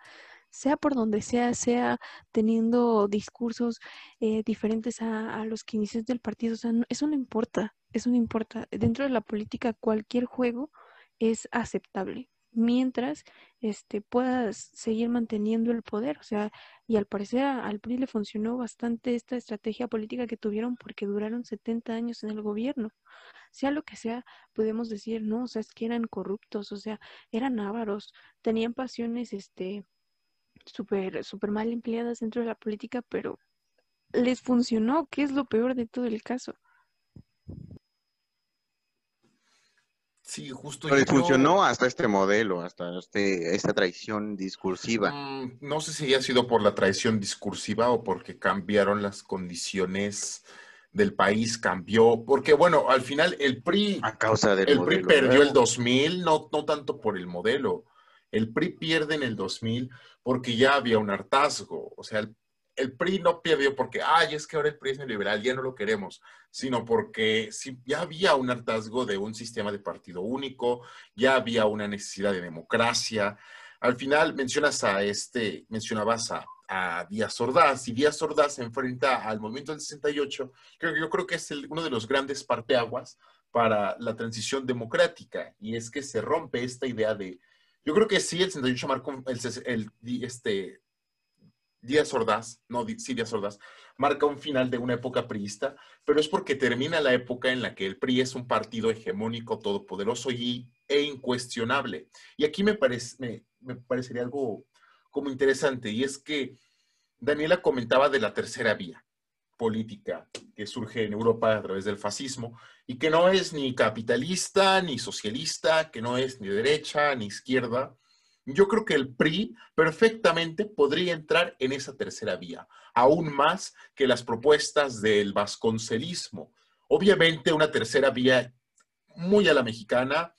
sea por donde sea, sea teniendo discursos eh, diferentes a, los que inicias del partido, o sea, no- eso no importa, eso no importa. Dentro de la política, cualquier juego es aceptable, mientras este, puedas seguir manteniendo el poder, o sea, y al parecer al PRI le funcionó bastante esta estrategia política que tuvieron porque duraron 70 años en el gobierno. Sea lo que sea, podemos decir, no, o sea, es que eran corruptos, o sea, eran ávaros, tenían pasiones, este, súper, súper mal empleadas dentro de la política, pero les funcionó, que es lo peor de todo el caso. Sí, justo. Pero yo les funcionó hasta este modelo, hasta este, esta traición discursiva. Mm, no sé si ha sido por la traición discursiva o porque cambiaron las condiciones del país, cambió, porque bueno, al final el PRI, A causa del el PRI perdió el 2000, no, no tanto por el modelo, el PRI pierde en el 2000 porque ya había un hartazgo, o sea, el, PRI no perdió porque, ay, es que ahora el PRI es neoliberal, ya no lo queremos, sino porque sí, ya había un hartazgo de un sistema de partido único, ya había una necesidad de democracia. Al final mencionas a este, mencionabas a, Díaz Ordaz, y Díaz Ordaz se enfrenta al movimiento del 68, creo que yo creo que es uno de los grandes parteaguas para la transición democrática, y es que se rompe esta idea de, yo creo que sí, el 68 marcó el, este, Díaz Ordaz, no, sí, Díaz Ordaz, marca un final de una época priista, pero es porque termina la época en la que el PRI es un partido hegemónico, todopoderoso y, e incuestionable. Y aquí me, parece, me, me parecería algo como interesante, y es que Daniela comentaba de la tercera vía política que surge en Europa a través del fascismo y que no es ni capitalista ni socialista, que no es ni derecha ni izquierda. Yo creo que el PRI perfectamente podría entrar en esa tercera vía, aún más que las propuestas del vasconcelismo. Obviamente una tercera vía muy a la mexicana,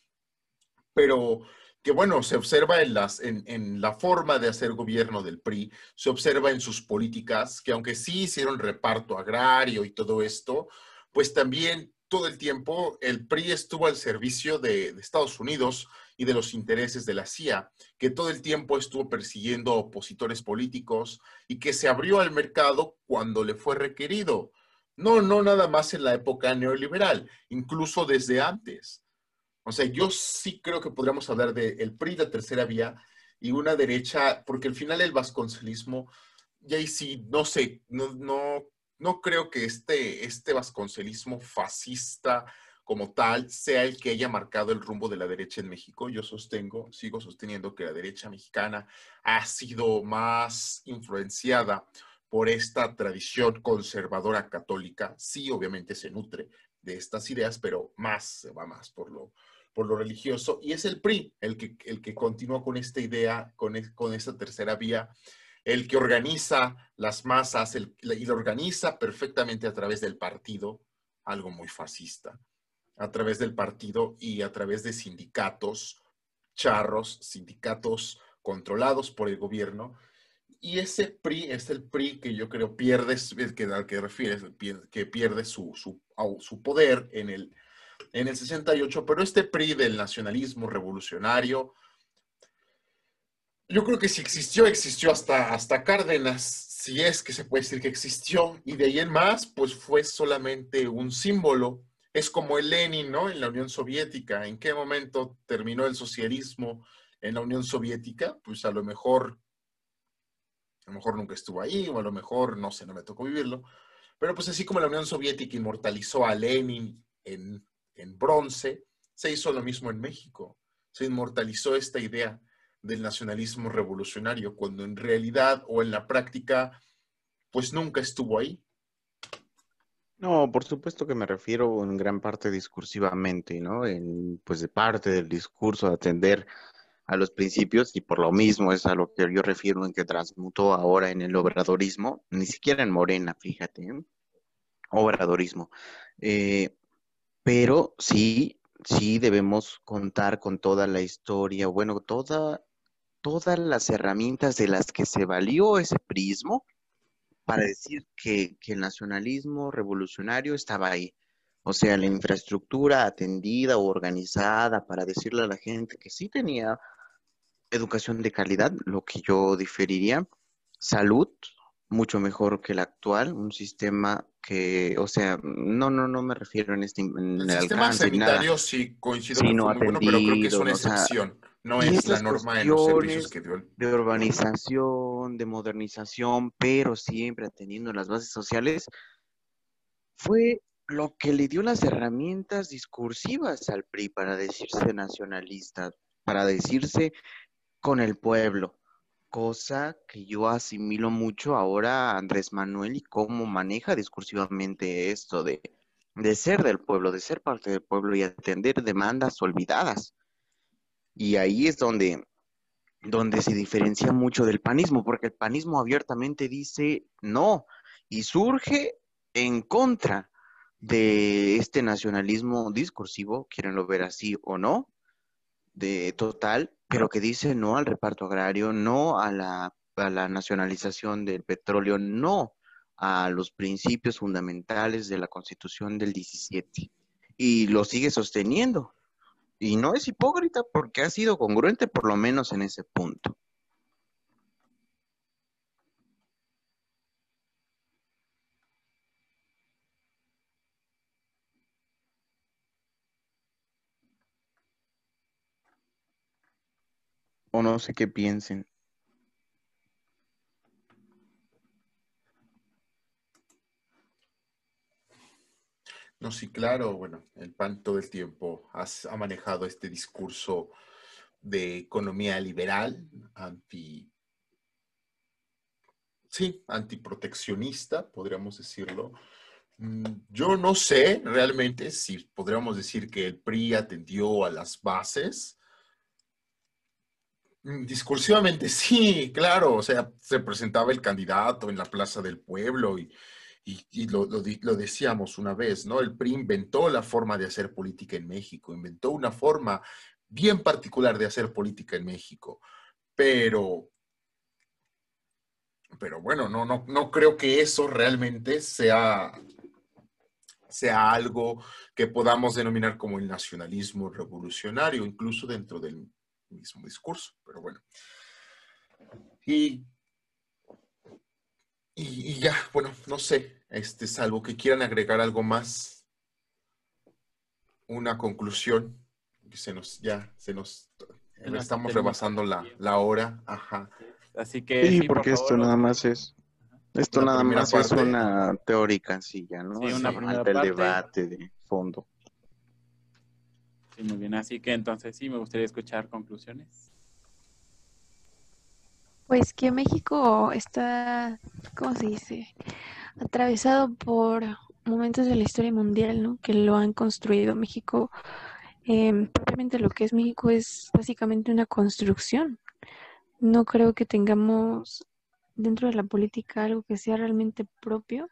pero que bueno, se observa en, las, en, la forma de hacer gobierno del PRI, se observa en sus políticas, que aunque sí hicieron reparto agrario y todo esto, pues también todo el tiempo el PRI estuvo al servicio de, de Estados Unidos y de los intereses de la CIA, que todo el tiempo estuvo persiguiendo opositores políticos y que se abrió al mercado cuando le fue requerido. No, no nada más en la época neoliberal, incluso desde antes. O sea, yo sí creo que podríamos hablar del el PRI, la tercera vía, y una derecha, porque al final el vasconcelismo, y ahí sí, no sé, no, no, no creo que este, este vasconcelismo fascista como tal sea el que haya marcado el rumbo de la derecha en México. Yo sostengo, sigo sosteniendo que la derecha mexicana ha sido más influenciada por esta tradición conservadora católica. Sí, obviamente se nutre de estas ideas, pero más se va más por lo, por lo religioso, y es el PRI el que, el que continúa con esta idea, con, con esta tercera vía, el que organiza las masas el, y lo organiza perfectamente a través del partido, algo muy fascista, a través del partido y a través de sindicatos charros, sindicatos controlados por el gobierno, y ese PRI es el PRI que yo creo pierde, que, que refieres, que pierde su, su poder en el, en el 68, pero este PRI del nacionalismo revolucionario, yo creo que si existió, existió hasta, hasta Cárdenas, si es que se puede decir que existió, y de ahí en más, pues fue solamente un símbolo. Es como el Lenin, ¿no? En la Unión Soviética. ¿En qué momento terminó el socialismo en la Unión Soviética? Pues a lo mejor, a lo mejor nunca estuvo ahí, o a lo mejor, no sé, no me tocó vivirlo. Pero pues así como la Unión Soviética inmortalizó a Lenin en en bronce, se hizo lo mismo en México. Se inmortalizó esta idea del nacionalismo revolucionario, cuando en realidad o en la práctica, pues nunca estuvo ahí. No, por supuesto que me refiero en gran parte discursivamente, ¿no? En, pues de parte del discurso de atender a los principios y por lo mismo es a lo que yo refiero en que transmutó ahora en el obradorismo, ni siquiera en Morena, fíjate, ¿eh? obradorismo. Eh, pero sí, sí debemos contar con toda la historia, bueno, toda, todas las herramientas de las que se valió ese prismo para decir que, que el nacionalismo revolucionario estaba ahí. O sea, la infraestructura atendida o organizada para decirle a la gente que sí tenía educación de calidad, lo que yo diferiría, salud, mucho mejor que el actual, un sistema que, o sea, no, no, no me refiero en este en el, sistema sanitario sí coincido con bueno, pero creo que es una excepción, no es la norma en los servicios que dio. De urbanización, de modernización, pero siempre atendiendo las bases sociales, fue lo que le dio las herramientas discursivas al PRI para decirse nacionalista, para decirse con el pueblo, cosa que yo asimilo mucho ahora a Andrés Manuel y cómo maneja discursivamente esto de, de ser del pueblo, de ser parte del pueblo y atender demandas olvidadas. Y ahí es donde, donde se diferencia mucho del panismo, porque el panismo abiertamente dice no y surge en contra de este nacionalismo discursivo, quierenlo ver así o no, de total, pero que dice no al reparto agrario, no a la, a la nacionalización del petróleo, no a los principios fundamentales de la Constitución del 17. Y lo sigue sosteniendo. Y no es hipócrita porque ha sido congruente por lo menos en ese punto. No sé qué piensen. No, sí, claro, bueno, el PAN todo el tiempo ha, manejado este discurso de economía liberal, anti, sí, antiproteccionista, podríamos decirlo. Mm, yo no sé realmente si podríamos decir que el PRI atendió a las bases discursivamente sí, claro, o sea, se presentaba el candidato en la Plaza del Pueblo y, lo, decíamos una vez, ¿no? El PRI inventó la forma de hacer política en México, inventó una forma bien particular de hacer política en México, pero, pero bueno, no, no, no creo que eso realmente sea, sea algo que podamos denominar como el nacionalismo revolucionario, incluso dentro del mismo discurso, pero bueno. Y, y, ya, bueno, no sé, este, salvo que quieran agregar algo más, una conclusión, que se nos, ya, se nos, estamos rebasando la, la, hora, ajá. Así que... Sí, porque esto nada más es... Esto nada más es una teórica ya ¿no? Sí, una primera parte. debate de fondo muy bien. Así que entonces sí, me gustaría escuchar conclusiones. Pues que México está, ¿cómo se dice? Atravesado por momentos de la historia mundial, ¿no? Que lo han construido. México, eh, propiamente lo que es México es básicamente una construcción. No creo que tengamos dentro de la política algo que sea realmente propio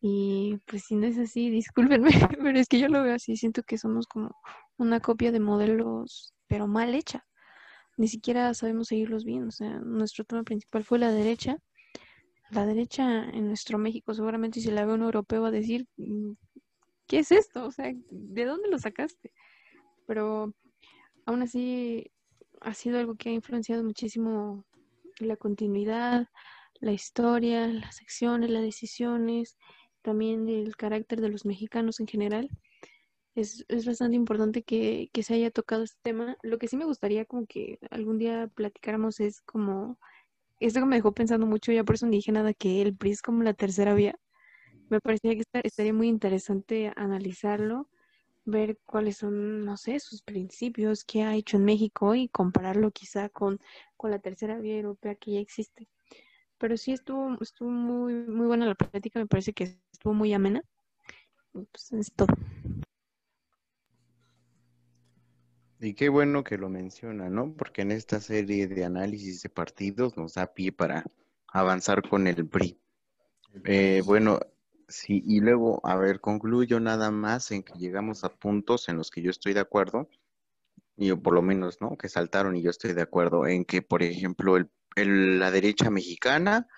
y pues si no es así, discúlpenme, pero es que yo lo veo así, siento que somos como una copia de modelos, pero mal hecha. Ni siquiera sabemos seguirlos bien. O sea, nuestro tema principal fue la derecha. La derecha en nuestro México, seguramente si la ve un europeo va a decir, mm, ¿qué es esto? O sea, ¿de dónde lo sacaste? Pero aún así ha sido algo que ha influenciado muchísimo la continuidad, la historia, las acciones, las decisiones también el carácter de los mexicanos en general. Es, es bastante importante que, que, se haya tocado este tema. Lo que sí me gustaría como que algún día platicáramos es como, esto me dejó pensando mucho, ya por eso no dije nada, que el PRI es como la tercera vía. Me parecía que estaría muy interesante analizarlo, ver cuáles son, no sé, sus principios, qué ha hecho en México y compararlo quizá con, con la tercera vía europea que ya existe. Pero sí estuvo, estuvo muy, muy buena la plática, me parece que estuvo muy amena. Pues es todo. Y qué bueno que lo menciona, ¿no? Porque en esta serie de análisis de partidos nos da pie para avanzar con el PRI. Eh, bueno, sí, y luego, a ver, concluyo nada más en que llegamos a puntos en los que yo estoy de acuerdo, y por lo menos, ¿no? Que saltaron y yo estoy de acuerdo en que, por ejemplo, el, la derecha mexicana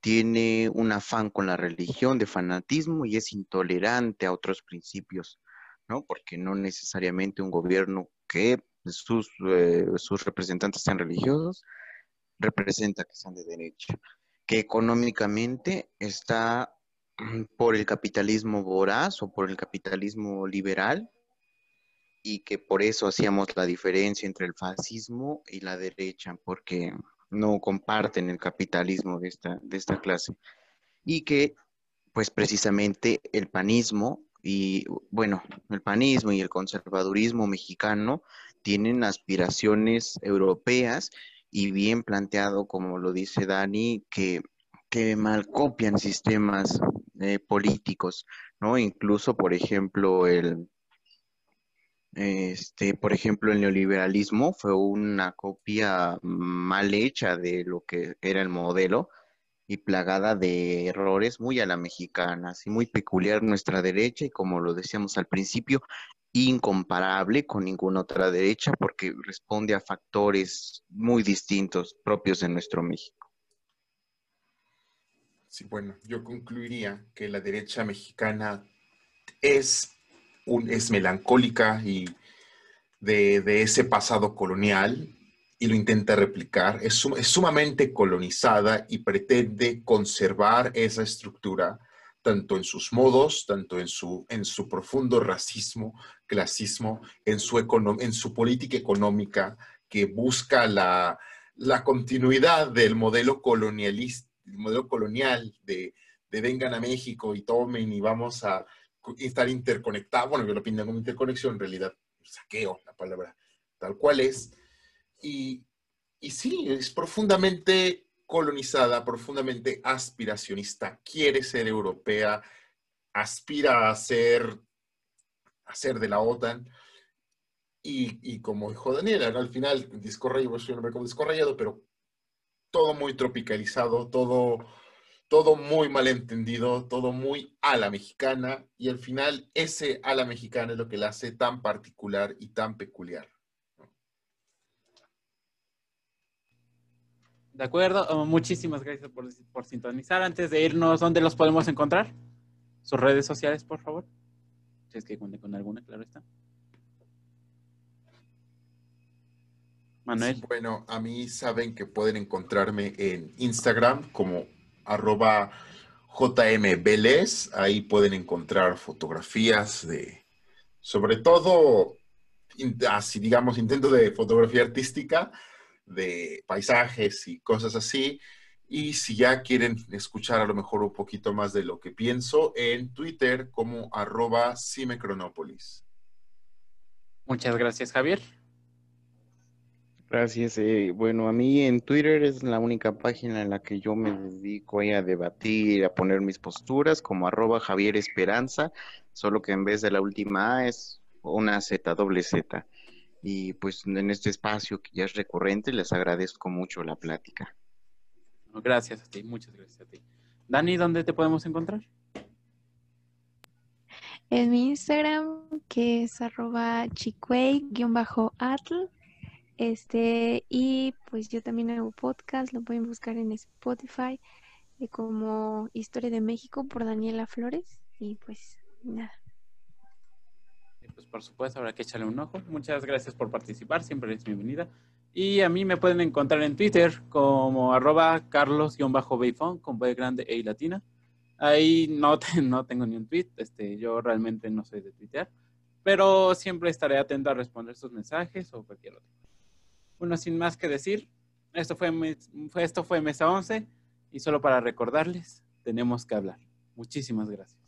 tiene un afán con la religión de fanatismo y es intolerante a otros principios, ¿no? Porque no necesariamente un gobierno que sus, eh, sus representantes sean religiosos, representa que sean de derecha, que económicamente está por el capitalismo voraz o por el capitalismo liberal y que por eso hacíamos la diferencia entre el fascismo y la derecha, porque no comparten el capitalismo de esta, de esta clase. Y que, pues precisamente el panismo y bueno, el panismo y el conservadurismo mexicano tienen aspiraciones europeas y bien planteado, como lo dice Dani, que, que mal copian sistemas eh, políticos, ¿no? Incluso, por ejemplo, el, este, por ejemplo, el neoliberalismo fue una copia mal hecha de lo que era el modelo y plagada de errores muy a la mexicana, así muy peculiar nuestra derecha y como lo decíamos al principio, incomparable con ninguna otra derecha porque responde a factores muy distintos propios de nuestro México. Sí, bueno, yo concluiría que la derecha mexicana es, un, es melancólica y de, de ese pasado colonial y lo intenta replicar, es, sumamente colonizada y pretende conservar esa estructura tanto en sus modos, tanto en su, en su profundo racismo, clasismo, en su, en su política económica que busca la, continuidad del modelo colonialista, modelo colonial de, de, vengan a México y tomen y vamos a estar interconectados. Bueno, yo lo pinto como interconexión, en realidad saqueo la palabra tal cual es y, sí, es profundamente colonizada, profundamente aspiracionista, quiere ser europea, aspira a ser, a ser de la OTAN. Y, como dijo Daniela, al final, disco rayado, yo no me como disco rayado, pero todo muy tropicalizado, todo, todo muy malentendido, todo muy a la mexicana, y al final ese a la mexicana es lo que la hace tan particular y tan peculiar. De acuerdo, oh, muchísimas gracias por, sintonizar. Antes de irnos, ¿dónde los podemos encontrar? Sus redes sociales, por favor. Si es que cuente con alguna, claro está. Manuel. bueno, a mí saben que pueden encontrarme en Instagram como arroba jmvélez. Ahí pueden encontrar fotografías de, sobre todo, así digamos, intento de fotografía artística de paisajes y cosas así. Y si ya quieren escuchar a lo mejor un poquito más de lo que pienso, en Twitter como arroba Cimecronopolis. Muchas gracias, Javier. Gracias. Eh, bueno, a mí en Twitter es la única página en la que yo me dedico a debatir, a poner mis posturas, como arroba Javier Esperanza, solo que en vez de la última A es una Z, doble Z. Y pues en este espacio que ya es recurrente, les agradezco mucho la plática. Gracias a ti, muchas gracias a ti. Dani, ¿dónde te podemos encontrar? En mi Instagram, que es arroba chicuey-atl. Este, y pues yo también hago podcast, lo pueden buscar en Spotify eh, como Historia de México por Daniela Flores. Y pues nada pues por supuesto habrá que echarle un ojo. Muchas gracias por participar, siempre es bienvenida. Y a mí me pueden encontrar en Twitter como arroba carlos-beifón con B grande e latina. Ahí no, no tengo ni un tweet, este, yo realmente no soy de Twitter, pero siempre estaré atento a responder sus mensajes o cualquier otro. Bueno, sin más que decir, esto fue, esto fue Mesa 11 y solo para recordarles, tenemos que hablar. Muchísimas gracias.